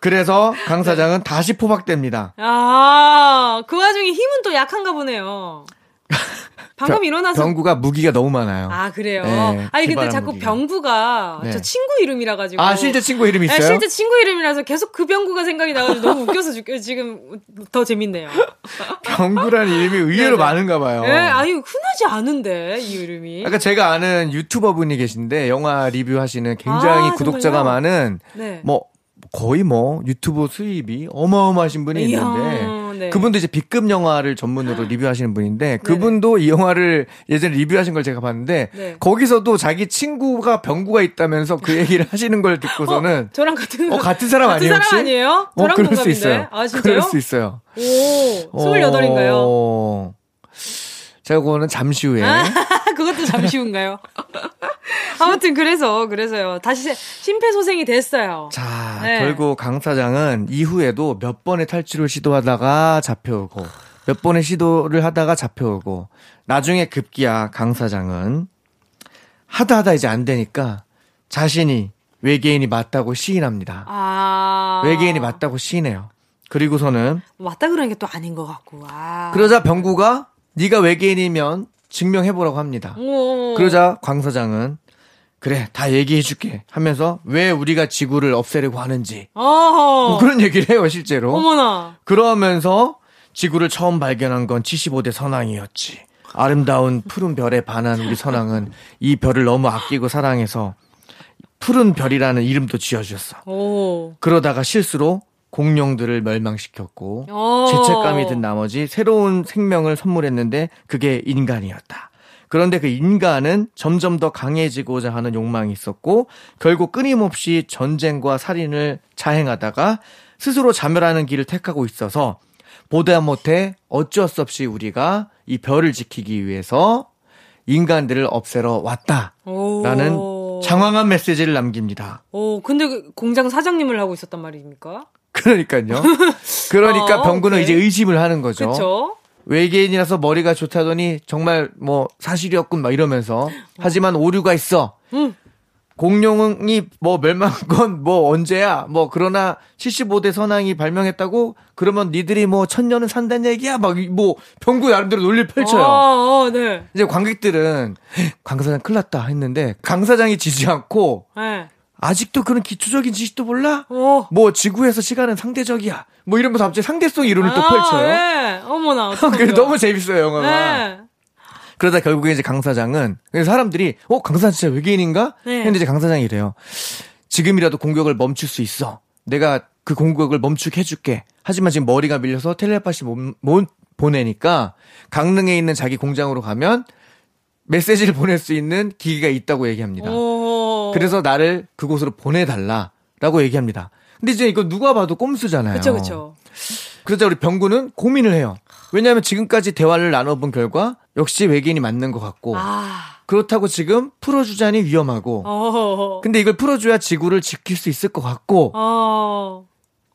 그래서 강 사장은 다시 포박됩니다. 아, 그 와중에 힘은 또 약한가 보네요. 방금 병- 일어나서. 병구가 무기가 너무 많아요. 아, 그래요? 네, 아니, 근데 자꾸 무기가. 병구가 네. 저 친구 이름이라 가지고. 아, 실제 친구 이름 네, 있어요? 실제 친구 이름이라서 계속 그 병구가 생각이 나가지고 너무 웃겨서 죽- 지금 더 재밌네요. 병구라는 이름이. 의외로 많은가 봐요. 예, 아니, 흔하지 않은데, 이 이름이. 아까 제가 아는 유튜버 분이 계신데 영화 리뷰하시는 굉장히 아, 구독자가? 많은 네. 뭐 거의 뭐 유튜브 수입이 어마어마하신 분이 이야, 있는데 네. 그분도 이제 B급 영화를 전문으로 리뷰하시는 분인데 그분도 이 영화를 예전에 리뷰하신 걸 제가 봤는데 네. 거기서도 자기 친구가 병구가 있다면서 그 얘기를 하시는 걸 듣고서는 저랑 같은, 어, 같은 사람 같은 아니에요 사람 혹시? 아니에요? 어, 그럴 수 동갑인데. 있어요. 아? 그럴 수 있어요. 오, 28인가요? 어, 제가 그거는 잠시 후에 아, 그것도 잠시운가요? 아무튼 그래서 그래서요. 다시 세- 심폐소생이 됐어요. 자, 네. 결국 강 사장은 이후에도 몇 번의 탈출을 시도하다가 잡혀오고, 몇 번의 시도를 하다가 잡혀오고, 나중에 급기야 강 사장은 하다 하다 이제 안 되니까 자신이 외계인이 맞다고 시인합니다. 아. 외계인이 맞다고 시인해요. 그리고서는 맞다 그러는 게 또 아닌 것 같고. 아. 그러자 병구가 네가 외계인이면 증명해보라고 합니다. 오. 그러자 광 사장은 그래 다 얘기해줄게 하면서 왜 우리가 지구를 없애려고 하는지. 뭐 그런 얘기를 해요 실제로. 어머나. 그러면서 지구를 처음 발견한 건 75대 선왕이었지. 아름다운 푸른 별에 반한 우리 선왕은 이 별을 너무 아끼고 사랑해서 푸른 별이라는 이름도 지어주셨어. 오. 그러다가 실수로 공룡들을 멸망시켰고 어. 죄책감이 든 나머지 새로운 생명을 선물했는데 그게 인간이었다. 그런데 그 인간은 점점 더 강해지고자 하는 욕망이 있었고 결국 끊임없이 전쟁과 살인을 자행하다가 스스로 자멸하는 길을 택하고 있어서 보다 못해 어쩔 수 없이 우리가 이 별을 지키기 위해서 인간들을 없애러 왔다라는 오. 장황한 메시지를 남깁니다. 오, 근데 그 공장 사장님을 하고 있었단 말입니까? 그러니까요. 그러니까 어, 병구는 오케이. 이제 의심을 하는 거죠. 그쵸? 외계인이라서 머리가 좋다더니 정말 뭐 사실이었군 막 이러면서 하지만 오류가 있어. 응. 공룡이 뭐 멸망한 건 뭐 언제야? 뭐 그러나 75대 선왕이 발명했다고 그러면 니들이 뭐 천년은 산다는 얘기야? 막 뭐 병구 나름대로 논리를 펼쳐요. 어, 어, 네. 이제 관객들은 강 사장 큰일 났다 했는데 강 사장이 지지 않고 네. 아직도 그런 기초적인 지식도 몰라? 오. 뭐 지구에서 시간은 상대적이야. 뭐 이러면서 갑자기 상대성 이론을 또 아, 펼쳐요. 네. 어머나. 그래 너무 재밌어요 영화가. 네. 그러다 결국에 이제 강 사장은 그래서 사람들이 어 강 사장 진짜 외계인인가? 네. 근데 이제 강 사장이 이래요. 지금이라도 공격을 멈출 수 있어. 내가 그 공격을 멈추게 해줄게. 하지만 지금 머리가 밀려서 텔레파시 못, 못 보내니까 강릉에 있는 자기 공장으로 가면 메시지를 보낼 수 있는 기기가 있다고 얘기합니다. 오. 그래서 나를 그곳으로 보내달라라고 얘기합니다. 근데 이제 이거 누가 봐도 꼼수잖아요. 그쵸, 그쵸. 그러자 우리 병구는 고민을 해요. 왜냐하면 지금까지 대화를 나눠본 결과 역시 외계인이 맞는 것 같고 아. 그렇다고 지금 풀어주자니 위험하고 어. 근데 이걸 풀어줘야 지구를 지킬 수 있을 것 같고 어.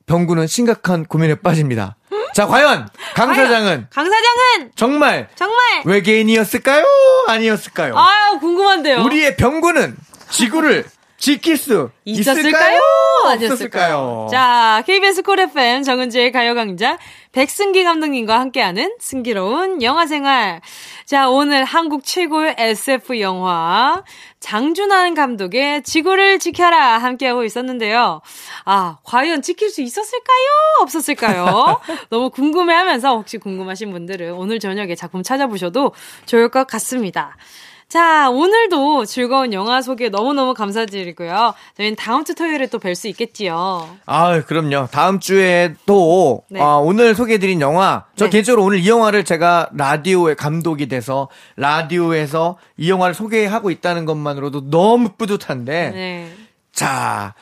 병구는 심각한 고민에 빠집니다. 자 과연 강 사장은 강 사장은 정말 정말 외계인이었을까요? 아니었을까요? 아유 궁금한데요. 우리의 병구는 지구를 지킬 수 있었을까요? 아니었을까요? 없었을까요? 자, KBS 쿨 FM 정은지의 가요광장 백승기 감독님과 함께하는 승기로운 영화생활. 자, 오늘 한국 최고의 SF 영화 장준환 감독의 지구를 지켜라 함께하고 있었는데요. 아, 과연 지킬 수 있었을까요? 없었을까요? 너무 궁금해하면서 혹시 궁금하신 분들은 오늘 저녁에 작품 찾아보셔도 좋을 것 같습니다. 자, 오늘도 즐거운 영화 소개 너무너무 감사드리고요. 저희는 다음 주 토요일에 또 뵐 수 있겠지요. 아, 그럼요. 다음 주에 또 네. 아, 오늘 소개해드린 영화. 저 네. 개인적으로 오늘 이 영화를 제가 라디오의 감독이 돼서 라디오에서 이 영화를 소개하고 있다는 것만으로도 너무 뿌듯한데. 네. 자,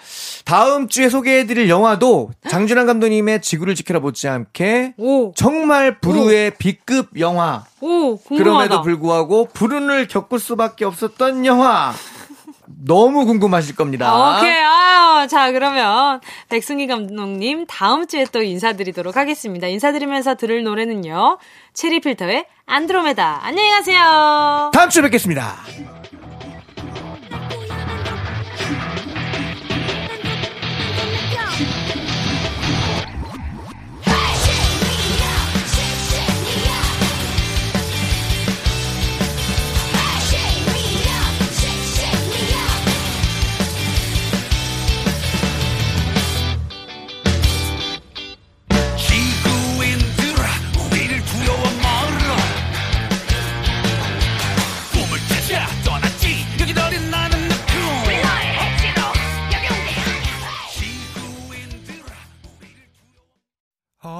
다음 주에 소개해드릴 영화도 장준환 감독님의 지구를 지켜라 못지않게 오, 정말 부르의 B급 영화. 오, 궁금하다. 그럼에도 불구하고 불운을 겪을 수밖에 없었던 영화. 너무 궁금하실 겁니다. 아, 오케이. 아, 자, 그러면 백승기 감독님 다음 주에 또 인사드리도록 하겠습니다. 인사드리면서 들을 노래는요. 체리 필터의 안드로메다. 안녕히 가세요. 다음 주에 뵙겠습니다.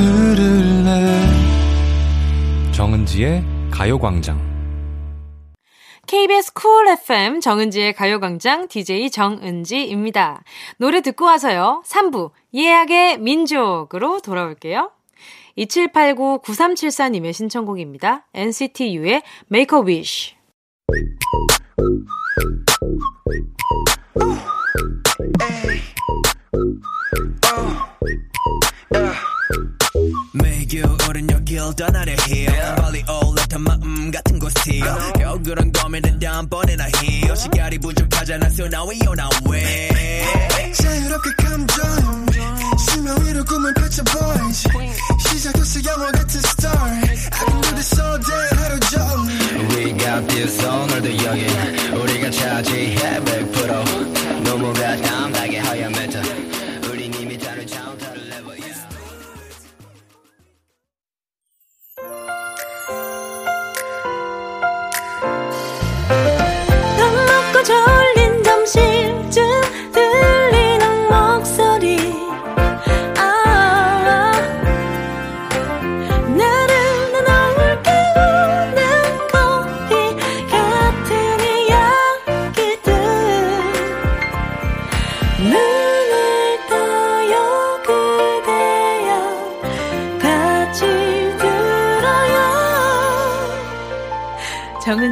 들을래 정은지의 가요광장 KBS 쿨 FM 정은지의 가요광장 DJ 정은지입니다. 노래 듣고 와서요. 3부 예약의 민족으로 돌아올게요. 2789-9374님의 신청곡입니다. NCT U의 Make a Wish. 떠나려 해 빨리 올라탄 마음 같은 곳이 겨울은 고민은 다음번에나 해 시간이 부족하잖아 so now we on our way 자유롭게 감정 수명 위로 꿈을 펼쳐 boys 시작됐어 영화 같은 story. I can do this all day 하루 종일. We got this 오늘도 여기. 우리가 차지해 100% 너무가 담백하게 하얀 메타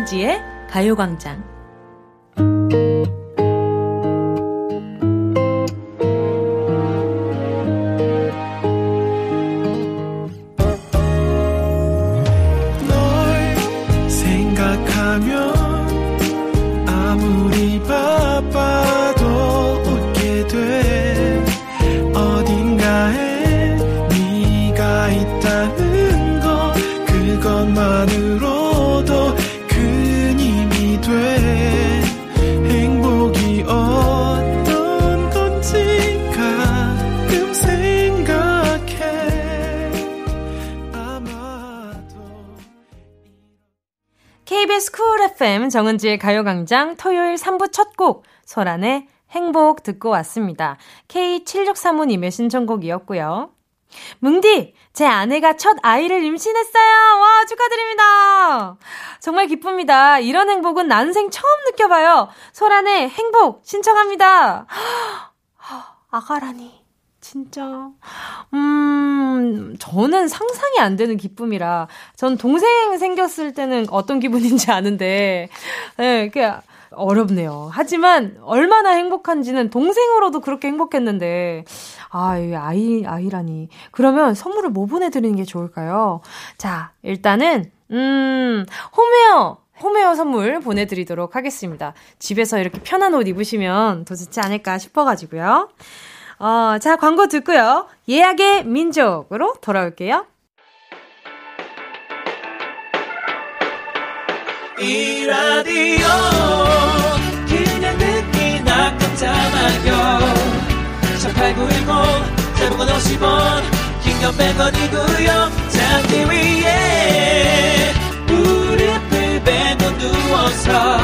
정은지의 가요광장. KBS 쿨 FM 정은지의 가요광장 토요일 3부 첫 곡 소란의 행복 듣고 왔습니다. K7635님의 신청곡이었고요. 뭉디, 제 아내가 첫 아이를 임신했어요. 와, 축하드립니다. 정말 기쁩니다. 이런 행복은 난생 처음 느껴봐요. 소란의 행복 신청합니다. 아가라니. 진짜. 음, 저는 상상이 안 되는 기쁨이라. 전 동생 생겼을 때는 어떤 기분인지 아는데, 예, 그, 어렵네요. 하지만, 얼마나 행복한지는 동생으로도 그렇게 행복했는데, 아, 이 아이, 아이라니. 그러면 선물을 뭐 보내드리는 게 좋을까요? 자, 일단은, 음, 홈웨어. 홈웨어 선물 보내드리도록 하겠습니다. 집에서 이렇게 편한 옷 입으시면 더 좋지 않을까 싶어가지고요. 어, 자, 광고 듣고요. 예약의 민족으로 돌아올게요. 이 라디오 그냥 듣기나 깜짝마요 18910 대목원 50원 긴건 100원이고요 잠기 위에 무릎을 베고 누워서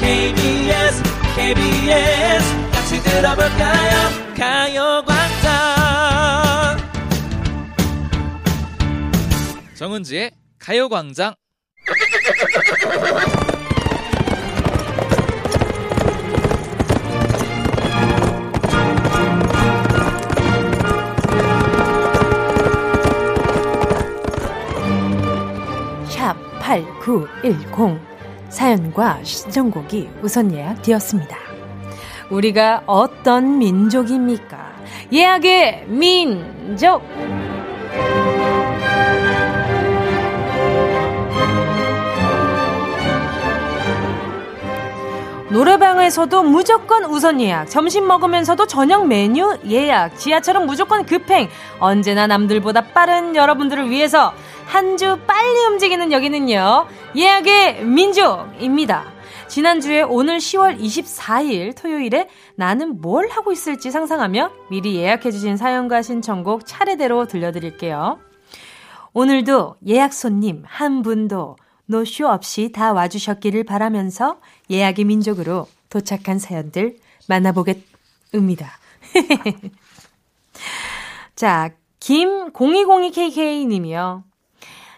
KBS KBS 같이 들어볼까요? 가요광장. 정은지의 가요광장. 샵 8910 사연과 신청곡이 우선 예약되었습니다. 우리가 어떤 민족입니까? 예약의 민족! 노래방에서도 무조건 우선 예약, 점심 먹으면서도 저녁 메뉴 예약, 지하철은 무조건 급행, 언제나 남들보다 빠른 여러분들을 위해서 한 주 빨리 움직이는 여기는요, 예약의 민족입니다. 지난주에 오늘 10월 24일 토요일에 나는 뭘 하고 있을지 상상하며 미리 예약해주신 사연과 신청곡 차례대로 들려드릴게요. 오늘도 예약 손님 한 분도 노쇼 없이 다 와주셨기를 바라면서 예약의 민족으로 도착한 사연들 만나보겠습니다. 자, 김0202KK 님이요.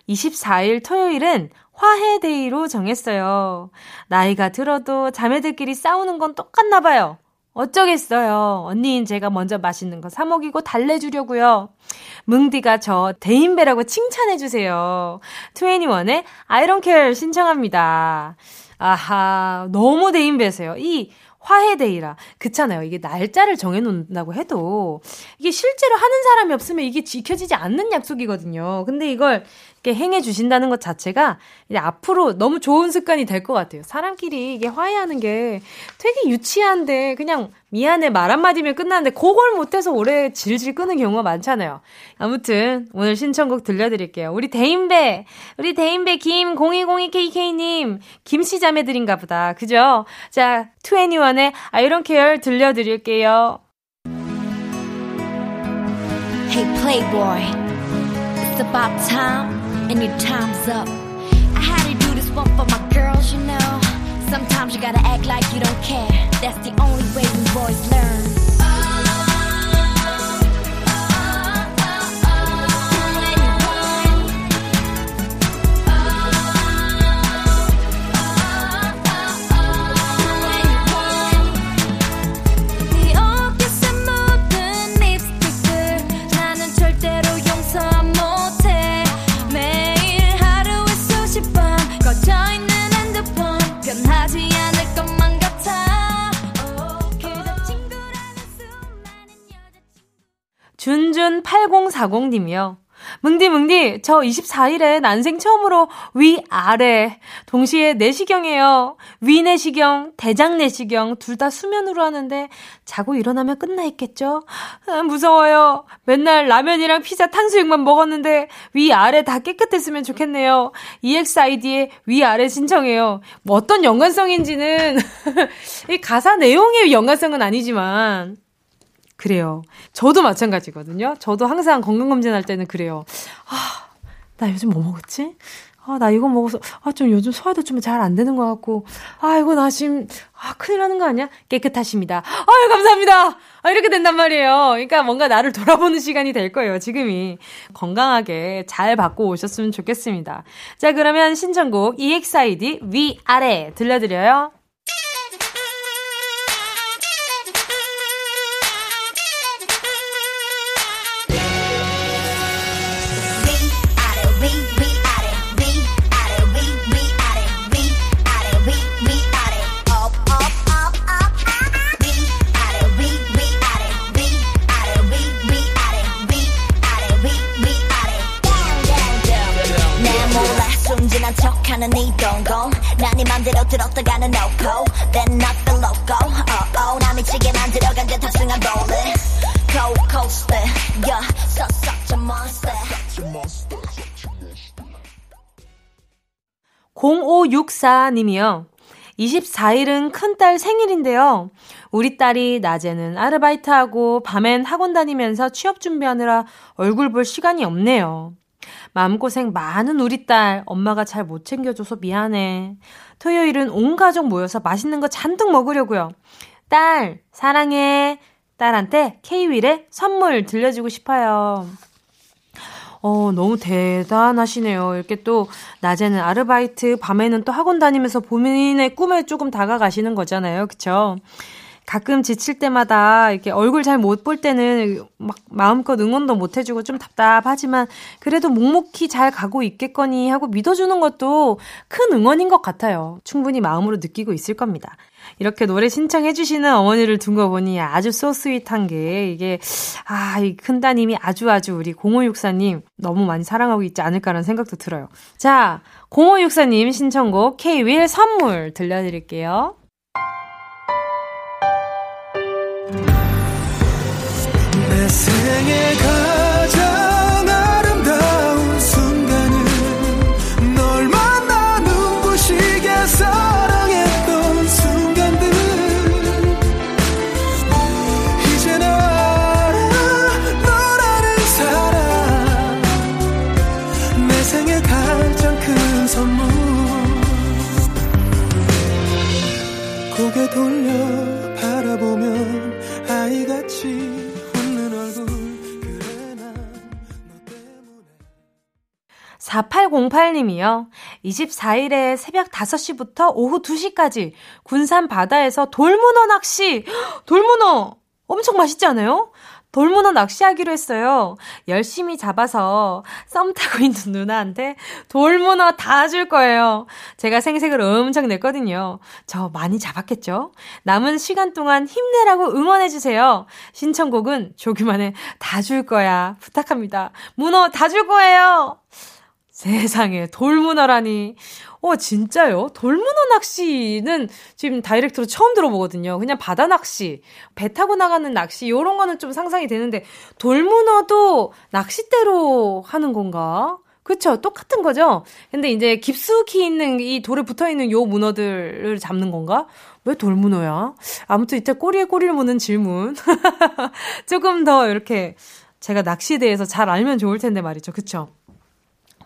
24일 토요일은 화해데이로 정했어요. 나이가 들어도 자매들끼리 싸우는 건 똑같나 봐요. 어쩌겠어요. 언니인 제가 먼저 맛있는 거 사먹이고 달래주려고요. 뭉디가 저 대인배라고 칭찬해주세요. 21의 I don't care 신청합니다. 아하, 너무 대인배세요. 이 화해데이라. 그렇잖아요. 이게 날짜를 정해놓는다고 해도 이게 실제로 하는 사람이 없으면 이게 지켜지지 않는 약속이거든요. 근데 이걸 이렇게 행해 주신다는 것 자체가 이제 앞으로 너무 좋은 습관이 될 것 같아요. 사람끼리 이게 화해하는 게 되게 유치한데 그냥 미안해 말 한마디면 끝나는데 그걸 못해서 오래 질질 끄는 경우가 많잖아요. 아무튼 오늘 신청곡 들려드릴게요. 우리 대인배, 우리 대인배 김 0202KK님 김씨 자매들인가 보다. 그죠? 자, 21의 I don't care 들려드릴게요. Hey Playboy, it's about time and your time's up. I had to do this one for my girls, you know. Sometimes you gotta act like you don't care. That's the only way we boys learn. 여자친구 준준8040님이요. 뭉디뭉디, 저 24일에 난생 처음으로 위, 아래. 동시에 내시경이에요. 위 내시경, 대장 내시경, 둘 다 수면으로 하는데, 자고 일어나면 끝나 있겠죠? 아, 무서워요. 맨날 라면이랑 피자 탕수육만 먹었는데, 위, 아래 다 깨끗했으면 좋겠네요. EXID의 위, 아래 신청해요. 뭐 어떤 연관성인지는, 이 가사 내용의 연관성은 아니지만, 그래요. 저도 마찬가지거든요. 저도 항상 건강검진 할 때는 그래요. 아, 나 요즘 뭐 먹었지? 아, 나 이거 먹어서, 아, 좀 요즘 소화도 좀 잘 안 되는 것 같고, 아, 이거 나 지금, 아, 큰일 나는 거 아니야? 깨끗하십니다. 아유, 감사합니다! 아, 이렇게 된단 말이에요. 그러니까 뭔가 나를 돌아보는 시간이 될 거예요, 지금이. 건강하게 잘 받고 오셨으면 좋겠습니다. 자, 그러면 신청곡 EXID 위아래 들려드려요. 네 맘대로 들었다가는 no go then not the loco oh oh 나 미치게 만들어간 게 탑승한 rolling cold coaster yeah so such a monster 0564님이요. 24일은 큰딸 생일인데요. 우리 딸이 낮에는 아르바이트하고 밤엔 학원 다니면서 취업 준비하느라 얼굴 볼 시간이 없네요. 마음고생 많은 우리 딸, 엄마가 잘 못 챙겨줘서 미안해. 토요일은 온 가족 모여서 맛있는 거 잔뜩 먹으려고요. 딸, 사랑해. 딸한테 K-윌의 선물 들려주고 싶어요. 어, 너무 대단하시네요. 이렇게 또, 낮에는 아르바이트, 밤에는 또 학원 다니면서 본인의 꿈에 조금 다가가시는 거잖아요. 그쵸? 가끔 지칠 때마다 이렇게 얼굴 잘 못 볼 때는 막 마음껏 응원도 못 해주고 좀 답답하지만 그래도 묵묵히 잘 가고 있겠거니 하고 믿어주는 것도 큰 응원인 것 같아요. 충분히 마음으로 느끼고 있을 겁니다. 이렇게 노래 신청해주시는 어머니를 둔 거 보니 아주 소스윗한 게 이게, 아, 이 큰따님이 아주 아주 우리 0564님 너무 많이 사랑하고 있지 않을까라는 생각도 들어요. 자, 0564님 신청곡 K-윌 선물 들려드릴게요. 생에 가장 아름다운 순간은 널 만나 눈부시게 사랑했던 순간들. 이제 나 너라는 사람. 내 생에 가장 큰 선물. 고개 돌려 4808님이요. 24일에 새벽 5시부터 오후 2시까지 군산 바다에서 돌문어 낚시! 헉, 돌문어! 엄청 맛있지 않아요? 돌문어 낚시하기로 했어요. 열심히 잡아서 썸 타고 있는 누나한테 돌문어 다 줄 거예요. 제가 생색을 엄청 냈거든요. 저 많이 잡았겠죠? 남은 시간 동안 힘내라고 응원해주세요. 신청곡은 조규만의 다 줄 거야. 부탁합니다. 문어 다 줄 거예요. 세상에, 돌문어라니. 어, 진짜요? 돌문어 낚시는 지금 다이렉트로 처음 들어보거든요. 그냥 바다 낚시, 배 타고 나가는 낚시, 요런 거는 좀 상상이 되는데, 돌문어도 낚싯대로 하는 건가? 그쵸? 똑같은 거죠? 근데 이제 깊숙이 있는 이 돌에 붙어 있는 요 문어들을 잡는 건가? 왜 돌문어야? 아무튼 이때 꼬리에 꼬리를 무는 질문. 조금 더 이렇게 제가 낚시에 대해서 잘 알면 좋을 텐데 말이죠. 그쵸?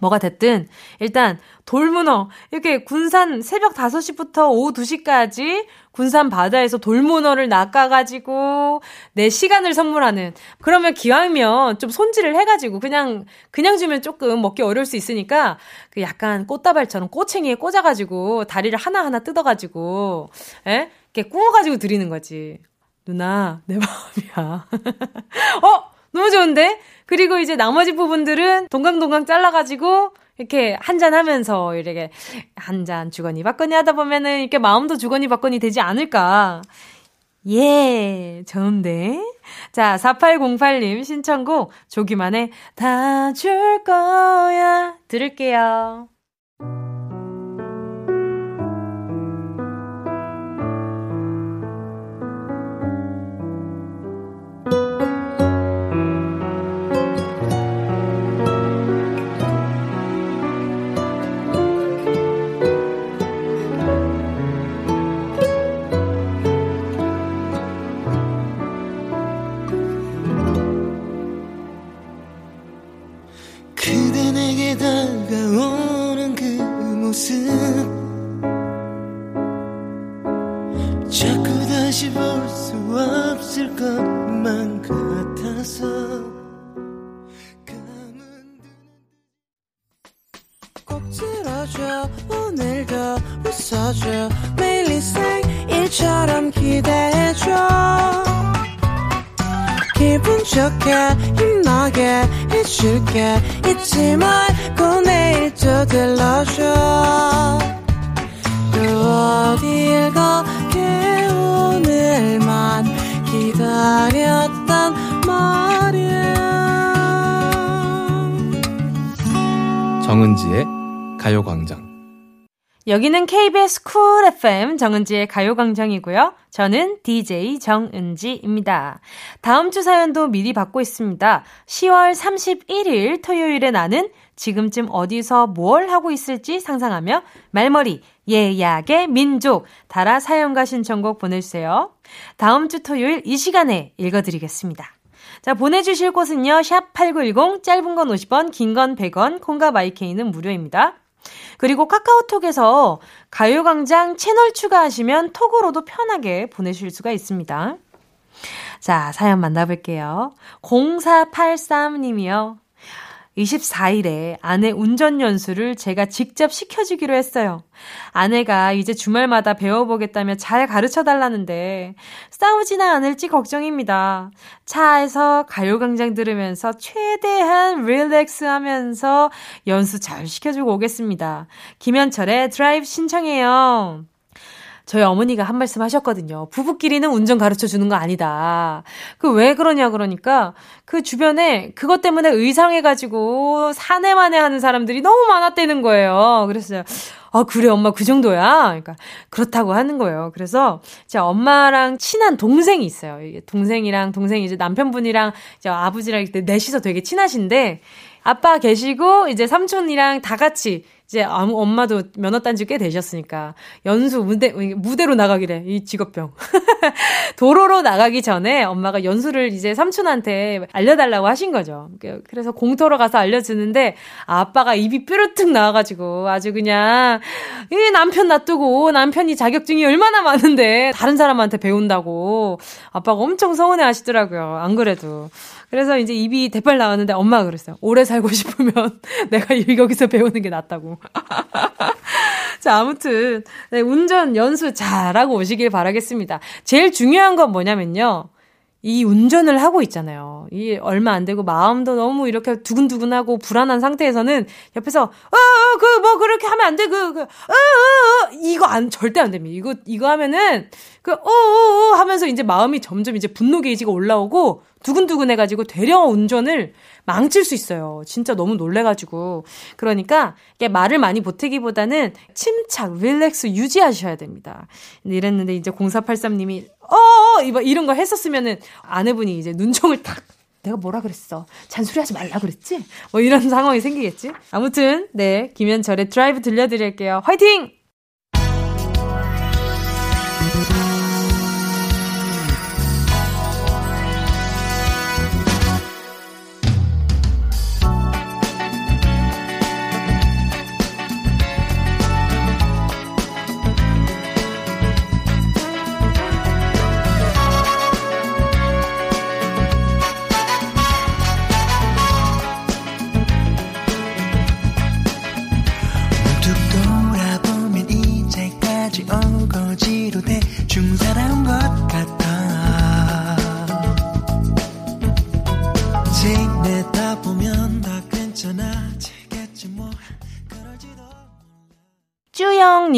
뭐가 됐든 일단 돌문어. 이렇게 군산 새벽 5시부터 오후 2시까지 군산 바다에서 돌문어를 낚아가지고 내 시간을 선물하는 그러면 기왕이면 좀 손질을 해가지고 그냥 그냥 주면 조금 먹기 어려울 수 있으니까 그 약간 꽃다발처럼 꼬챙이에 꽂아가지고 다리를 하나 하나 뜯어가지고 에 이렇게 구워가지고 드리는 거지. 누나 내 마음이야. 어? 너무 좋은데? 그리고 이제 나머지 부분들은 동강동강 잘라가지고 이렇게 한잔 하면서 이렇게 한 잔 주거니 받거니 하다 보면은 이렇게 마음도 주거니 받거니 되지 않을까. 예, 좋은데? 자, 4808님 신청곡 조기만의 다 줄 거야 들을게요. 정은지의 가요광장이고요. 저는 DJ 정은지입니다. 다음 주 사연도 미리 받고 있습니다. 10월 31일 토요일에 나는 지금쯤 어디서 뭘 하고 있을지 상상하며 말머리 예약의 민족 달아 사연과 신청곡 보내주세요. 다음 주 토요일 이 시간에 읽어드리겠습니다. 자, 보내주실 곳은요, 샵8910, 짧은 건 50원, 긴 건 100원, 콩과 마이케이는 무료입니다. 그리고 카카오톡에서 가요광장 채널 추가하시면 톡으로도 편하게 보내실 수가 있습니다. 자, 사연 만나볼게요. 0483님이요. 24일에 아내 운전 연수를 제가 직접 시켜주기로 했어요. 아내가 이제 주말마다 배워보겠다며 잘 가르쳐 달라는데 싸우지는 않을지 걱정입니다. 차에서 가요광장 들으면서 최대한 릴렉스 하면서 연수 잘 시켜주고 오겠습니다. 김현철의 드라이브 신청해요. 저희 어머니가 한 말씀 하셨거든요. 부부끼리는 운전 가르쳐 주는 거 아니다. 그 왜 그러냐 그러니까 그 주변에 그것 때문에 의상해가지고 사내만에 하는 사람들이 너무 많았다는 거예요. 그랬어요. 아, 그래, 엄마 그 정도야? 그러니까, 그렇다고 하는 거예요. 그래서, 제 엄마랑 친한 동생이 있어요. 동생이랑, 동생이 이제 남편분이랑, 이제 아버지랑 이때 넷이서 되게 친하신데, 아빠 계시고, 이제 삼촌이랑 다 같이, 이제 아무- 엄마도 면허 딴지 꽤 되셨으니까 연수 무대 무대로 나가기래 이 직업병 도로로 나가기 전에 엄마가 연수를 이제 삼촌한테 알려달라고 하신 거죠. 그- 그래서 공터로 가서 알려주는데 아빠가 입이 뾰루툭 나와가지고 아주 그냥 이 남편 놔두고 남편이 자격증이 얼마나 많은데 다른 사람한테 배운다고 아빠가 엄청 서운해 하시더라고요. 안 그래도. 그래서 이제 입이 대빨 나왔는데 엄마가 그랬어요. 오래 살고 싶으면 내가 여기서 배우는 게 낫다고. 자, 아무튼, 네, 운전 연수 잘하고 오시길 바라겠습니다. 제일 중요한 건 뭐냐면요. 이 운전을 하고 있잖아요. 이 얼마 안 되고 마음도 너무 이렇게 두근두근하고 불안한 상태에서는 옆에서 아, 아, 그, 뭐, 그렇게 하면 안 돼. 그, 그, 어, 어, 어. 이거 안, 절대 안 됩니다. 이거, 이거 하면은, 그, 어, 어, 어 하면서 이제 마음이 점점 이제 분노 게이지가 올라오고, 두근두근 해가지고 대령 운전을 망칠 수 있어요. 진짜 너무 놀래가지고. 그러니까, 이게 말을 많이 보태기보다는 침착, 릴렉스 유지하셔야 됩니다. 이랬는데 이제 0483님이, 어, 어, 이런 거 했었으면은 아내분이 이제 눈총을 탁 내가 뭐라 그랬어? 잔소리하지 말라 그랬지? 뭐 이런 상황이 생기겠지? 아무튼 네 김현철의 드라이브 들려드릴게요. 화이팅!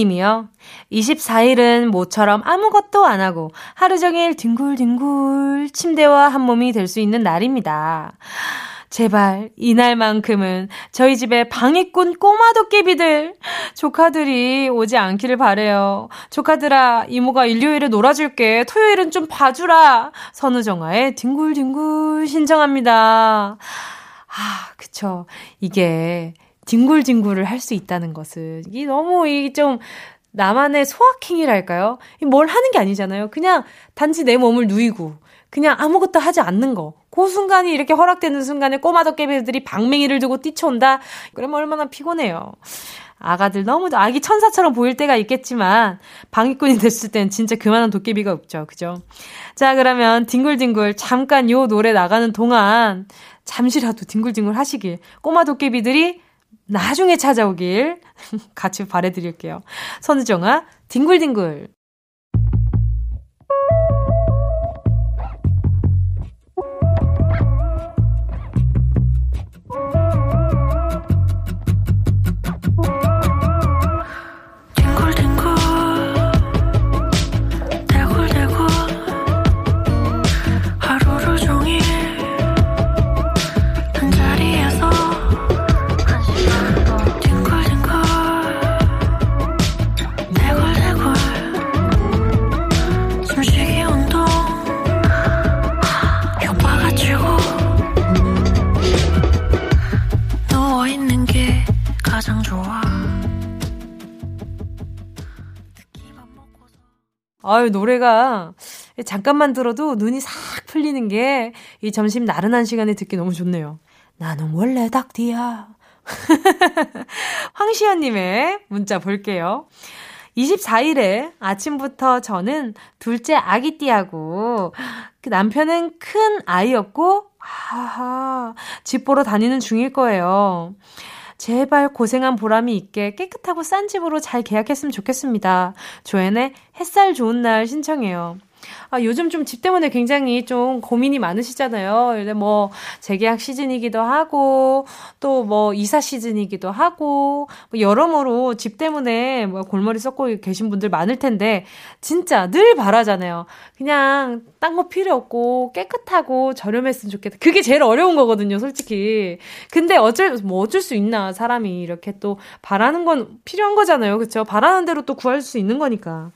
님이요. 24일은 모처럼 아무것도 안 하고 하루 종일 뒹굴뒹굴 침대와 한 몸이 될 수 있는 날입니다. 제발 이날만큼은 저희 집에 방해꾼 꼬마 도깨비들 조카들이 오지 않기를 바래요. 조카들아 이모가 일요일에 놀아줄게. 토요일은 좀 봐주라. 선우정아의 뒹굴뒹굴 신청합니다. 아 그쵸 이게 뒹굴뒹굴을 할 수 있다는 것은 이게 너무 이게 좀 나만의 소확행이랄까요? 뭘 하는 게 아니잖아요. 그냥 단지 내 몸을 누이고 그냥 아무것도 하지 않는 거. 그 순간이 이렇게 허락되는 순간에 꼬마 도 깨비들이 방맹이를 들고 뛰쳐온다? 그러면 얼마나 피곤해요. 아가들 너무 아기 천사처럼 보일 때가 있겠지만 방위꾼이 됐을 땐 진짜 그만한 도깨비가 없죠. 그죠? 자, 그러면 뒹굴뒹굴 잠깐 요 노래 나가는 동안 잠시라도 뒹굴뒹굴 하시길 꼬마 도깨비들이 나중에 찾아오길 같이 바래드릴게요. 선우정아, 뒹굴뒹굴. 아유, 노래가 잠깐만 들어도 눈이 싹 풀리는 게 이 점심 나른한 시간에 듣기 너무 좋네요. 나는 원래 닭띠야. 황시연님의 문자 볼게요. 24일에 아침부터 저는 둘째 아기띠하고 그 남편은 큰 아이였고 하하 집 보러 다니는 중일 거예요. 제발 고생한 보람이 있게 깨끗하고 싼 집으로 잘 계약했으면 좋겠습니다. 조연의 햇살 좋은 날 신청해요. 아, 요즘 좀 집 때문에 굉장히 좀 고민이 많으시잖아요. 근데 뭐, 재계약 시즌이기도 하고, 또 뭐, 이사 시즌이기도 하고, 뭐 여러모로 집 때문에 뭐 골머리 썩고 계신 분들 많을 텐데, 진짜 늘 바라잖아요. 그냥, 딴 거 필요 없고, 깨끗하고 저렴했으면 좋겠다. 그게 제일 어려운 거거든요, 솔직히. 근데 어쩔, 뭐 어쩔 수 있나, 사람이 이렇게 또, 바라는 건 필요한 거잖아요. 그쵸? 바라는 대로 또 구할 수 있는 거니까.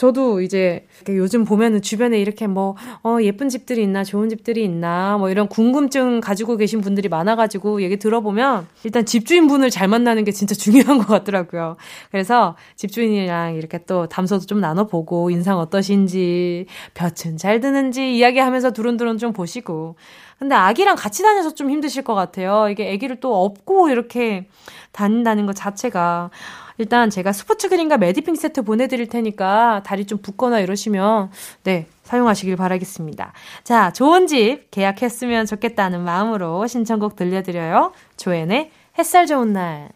저도 이제 요즘 보면은 주변에 이렇게 뭐, 어, 예쁜 집들이 있나, 좋은 집들이 있나, 뭐 이런 궁금증 가지고 계신 분들이 많아가지고 얘기 들어보면 일단 집주인분을 잘 만나는 게 진짜 중요한 것 같더라고요. 그래서 집주인이랑 이렇게 또 담소도 좀 나눠보고 인상 어떠신지, 볕은 잘 드는지 이야기하면서 두run두런 좀 보시고. 근데 아기랑 같이 다녀서 좀 힘드실 것 같아요. 이게 아기를 또 업고 이렇게 다닌다는 것 자체가. 일단 제가 스포츠 그린과 매디핑 세트 보내드릴 테니까 다리 좀 붓거나 이러시면 네 사용하시길 바라겠습니다. 자 좋은 집 계약했으면 좋겠다는 마음으로 신청곡 들려드려요. 조앤의 햇살 좋은 날.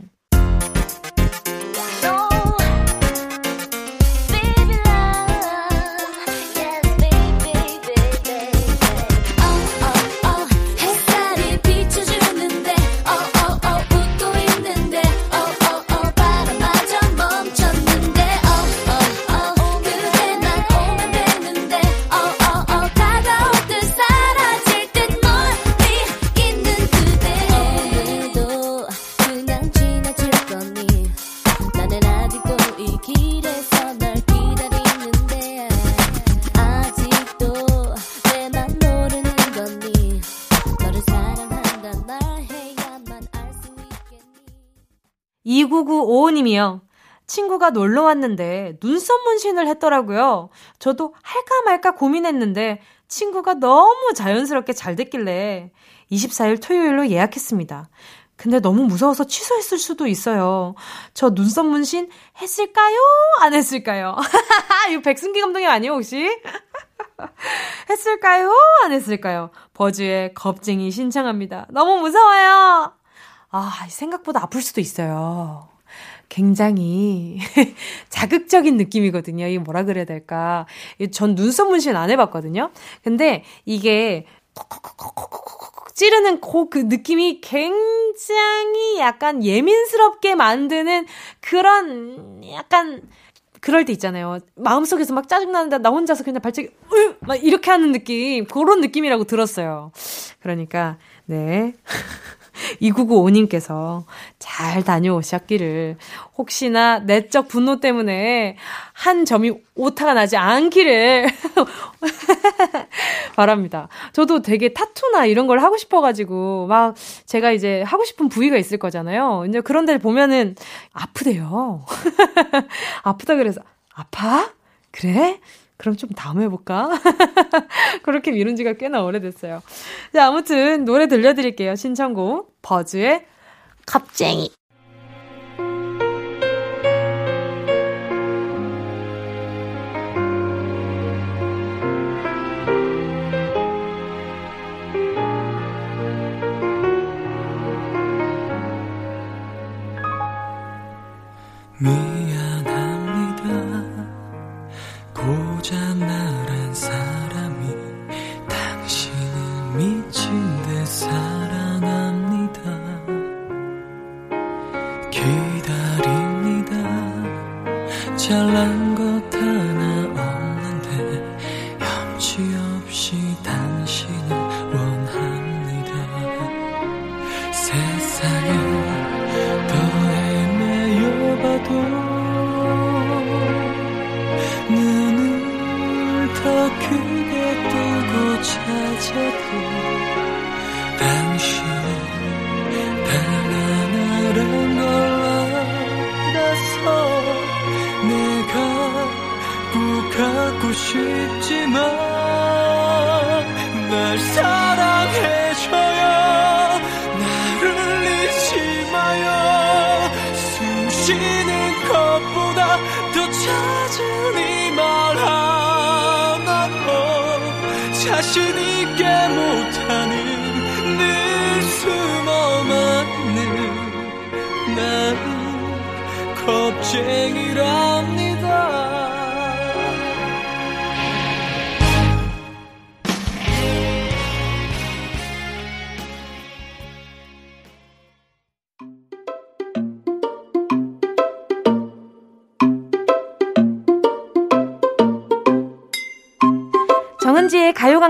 2995님이요. 친구가 놀러 왔는데 눈썹 문신을 했더라고요. 저도 할까 말까 고민했는데 친구가 너무 자연스럽게 잘 됐길래 24일 토요일로 예약했습니다. 근데 너무 무서워서 취소했을 수도 있어요. 저 눈썹 문신 했을까요? 안 했을까요? 이거 백승기 감독님 아니에요, 혹시? 했을까요? 안 했을까요? 버즈의 겁쟁이 신청합니다. 너무 무서워요! 아, 생각보다 아플 수도 있어요. 굉장히 자극적인 느낌이거든요. 이게 뭐라 그래야 될까. 전 눈썹 문신 안 해봤거든요. 근데 이게 콕콕콕콕콕콕 찌르는 그, 그 느낌이 굉장히 약간 예민스럽게 만드는 그런 약간 그럴 때 있잖아요. 마음속에서 막 짜증나는데 나 혼자서 그냥 발차기 으! 막 이렇게 하는 느낌 그런 느낌이라고 들었어요. 그러니까 네. 2995님께서 잘 다녀오셨기를 혹시나 내적 분노 때문에 한 점이 오타가 나지 않기를 바랍니다. 저도 되게 타투나 이런 걸 하고 싶어가지고 막 제가 이제 하고 싶은 부위가 있을 거잖아요. 이제 그런 데를 보면은 아프대요. 아프다 그래서 아파? 그래? 그럼 좀 다음 해볼까? 그렇게 미룬 지가 꽤나 오래됐어요. 자, 아무튼 노래 들려드릴게요. 신청곡. 버즈의 갑쟁이. 미 싶지만 날 사랑해줘요 나를 잊지 마요. 숨 쉬는 것보다 더 찾으니 말 하나도 자신 있게 못하는 늘 숨어 맞는 나는 겁쟁이랍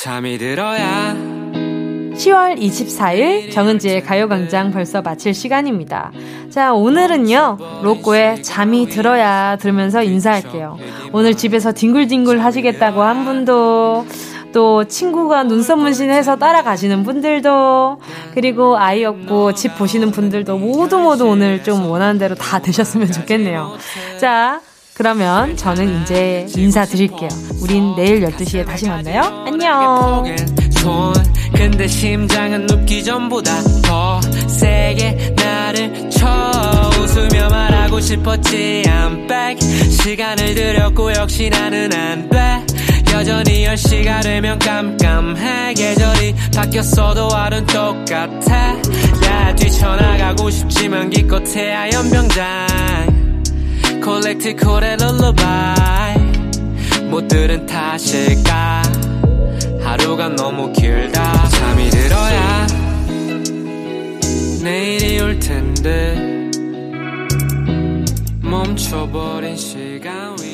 잠이 들어야 10월 24일 정은지의 가요광장 벌써 마칠 시간입니다. 자, 오늘은요, 로꼬의 잠이 들어야 들으면서 인사할게요. 오늘 집에서 뒹굴뒹굴 하시겠다고 한 분도, 또 친구가 눈썹 문신해서 따라가시는 분들도, 그리고 아이 없고 집 보시는 분들도 모두 모두 오늘 좀 원하는 대로 다 되셨으면 좋겠네요. 자, 그러면 저는 이제 인사드릴게요. 우린 내일 12시에 다시 만나요. 안녕! 손 근데 심장은 눕기 전보다 더 세게 나를 쳐 웃으며 말하고 싶었지 I'm back 시간을 들였고 역시 나는 안돼 여전히 10시가 되면 깜깜해 계절이 바뀌었어도 하루는 똑같아 야 뛰쳐나가고 싶지만 기껏해야 연병장 콜렉트 콜의 룰루바이 못 들은 탓일까? 하루가 너무 길다. 잠이 들어야 내일이 올 텐데. 멈춰버린 시간 위에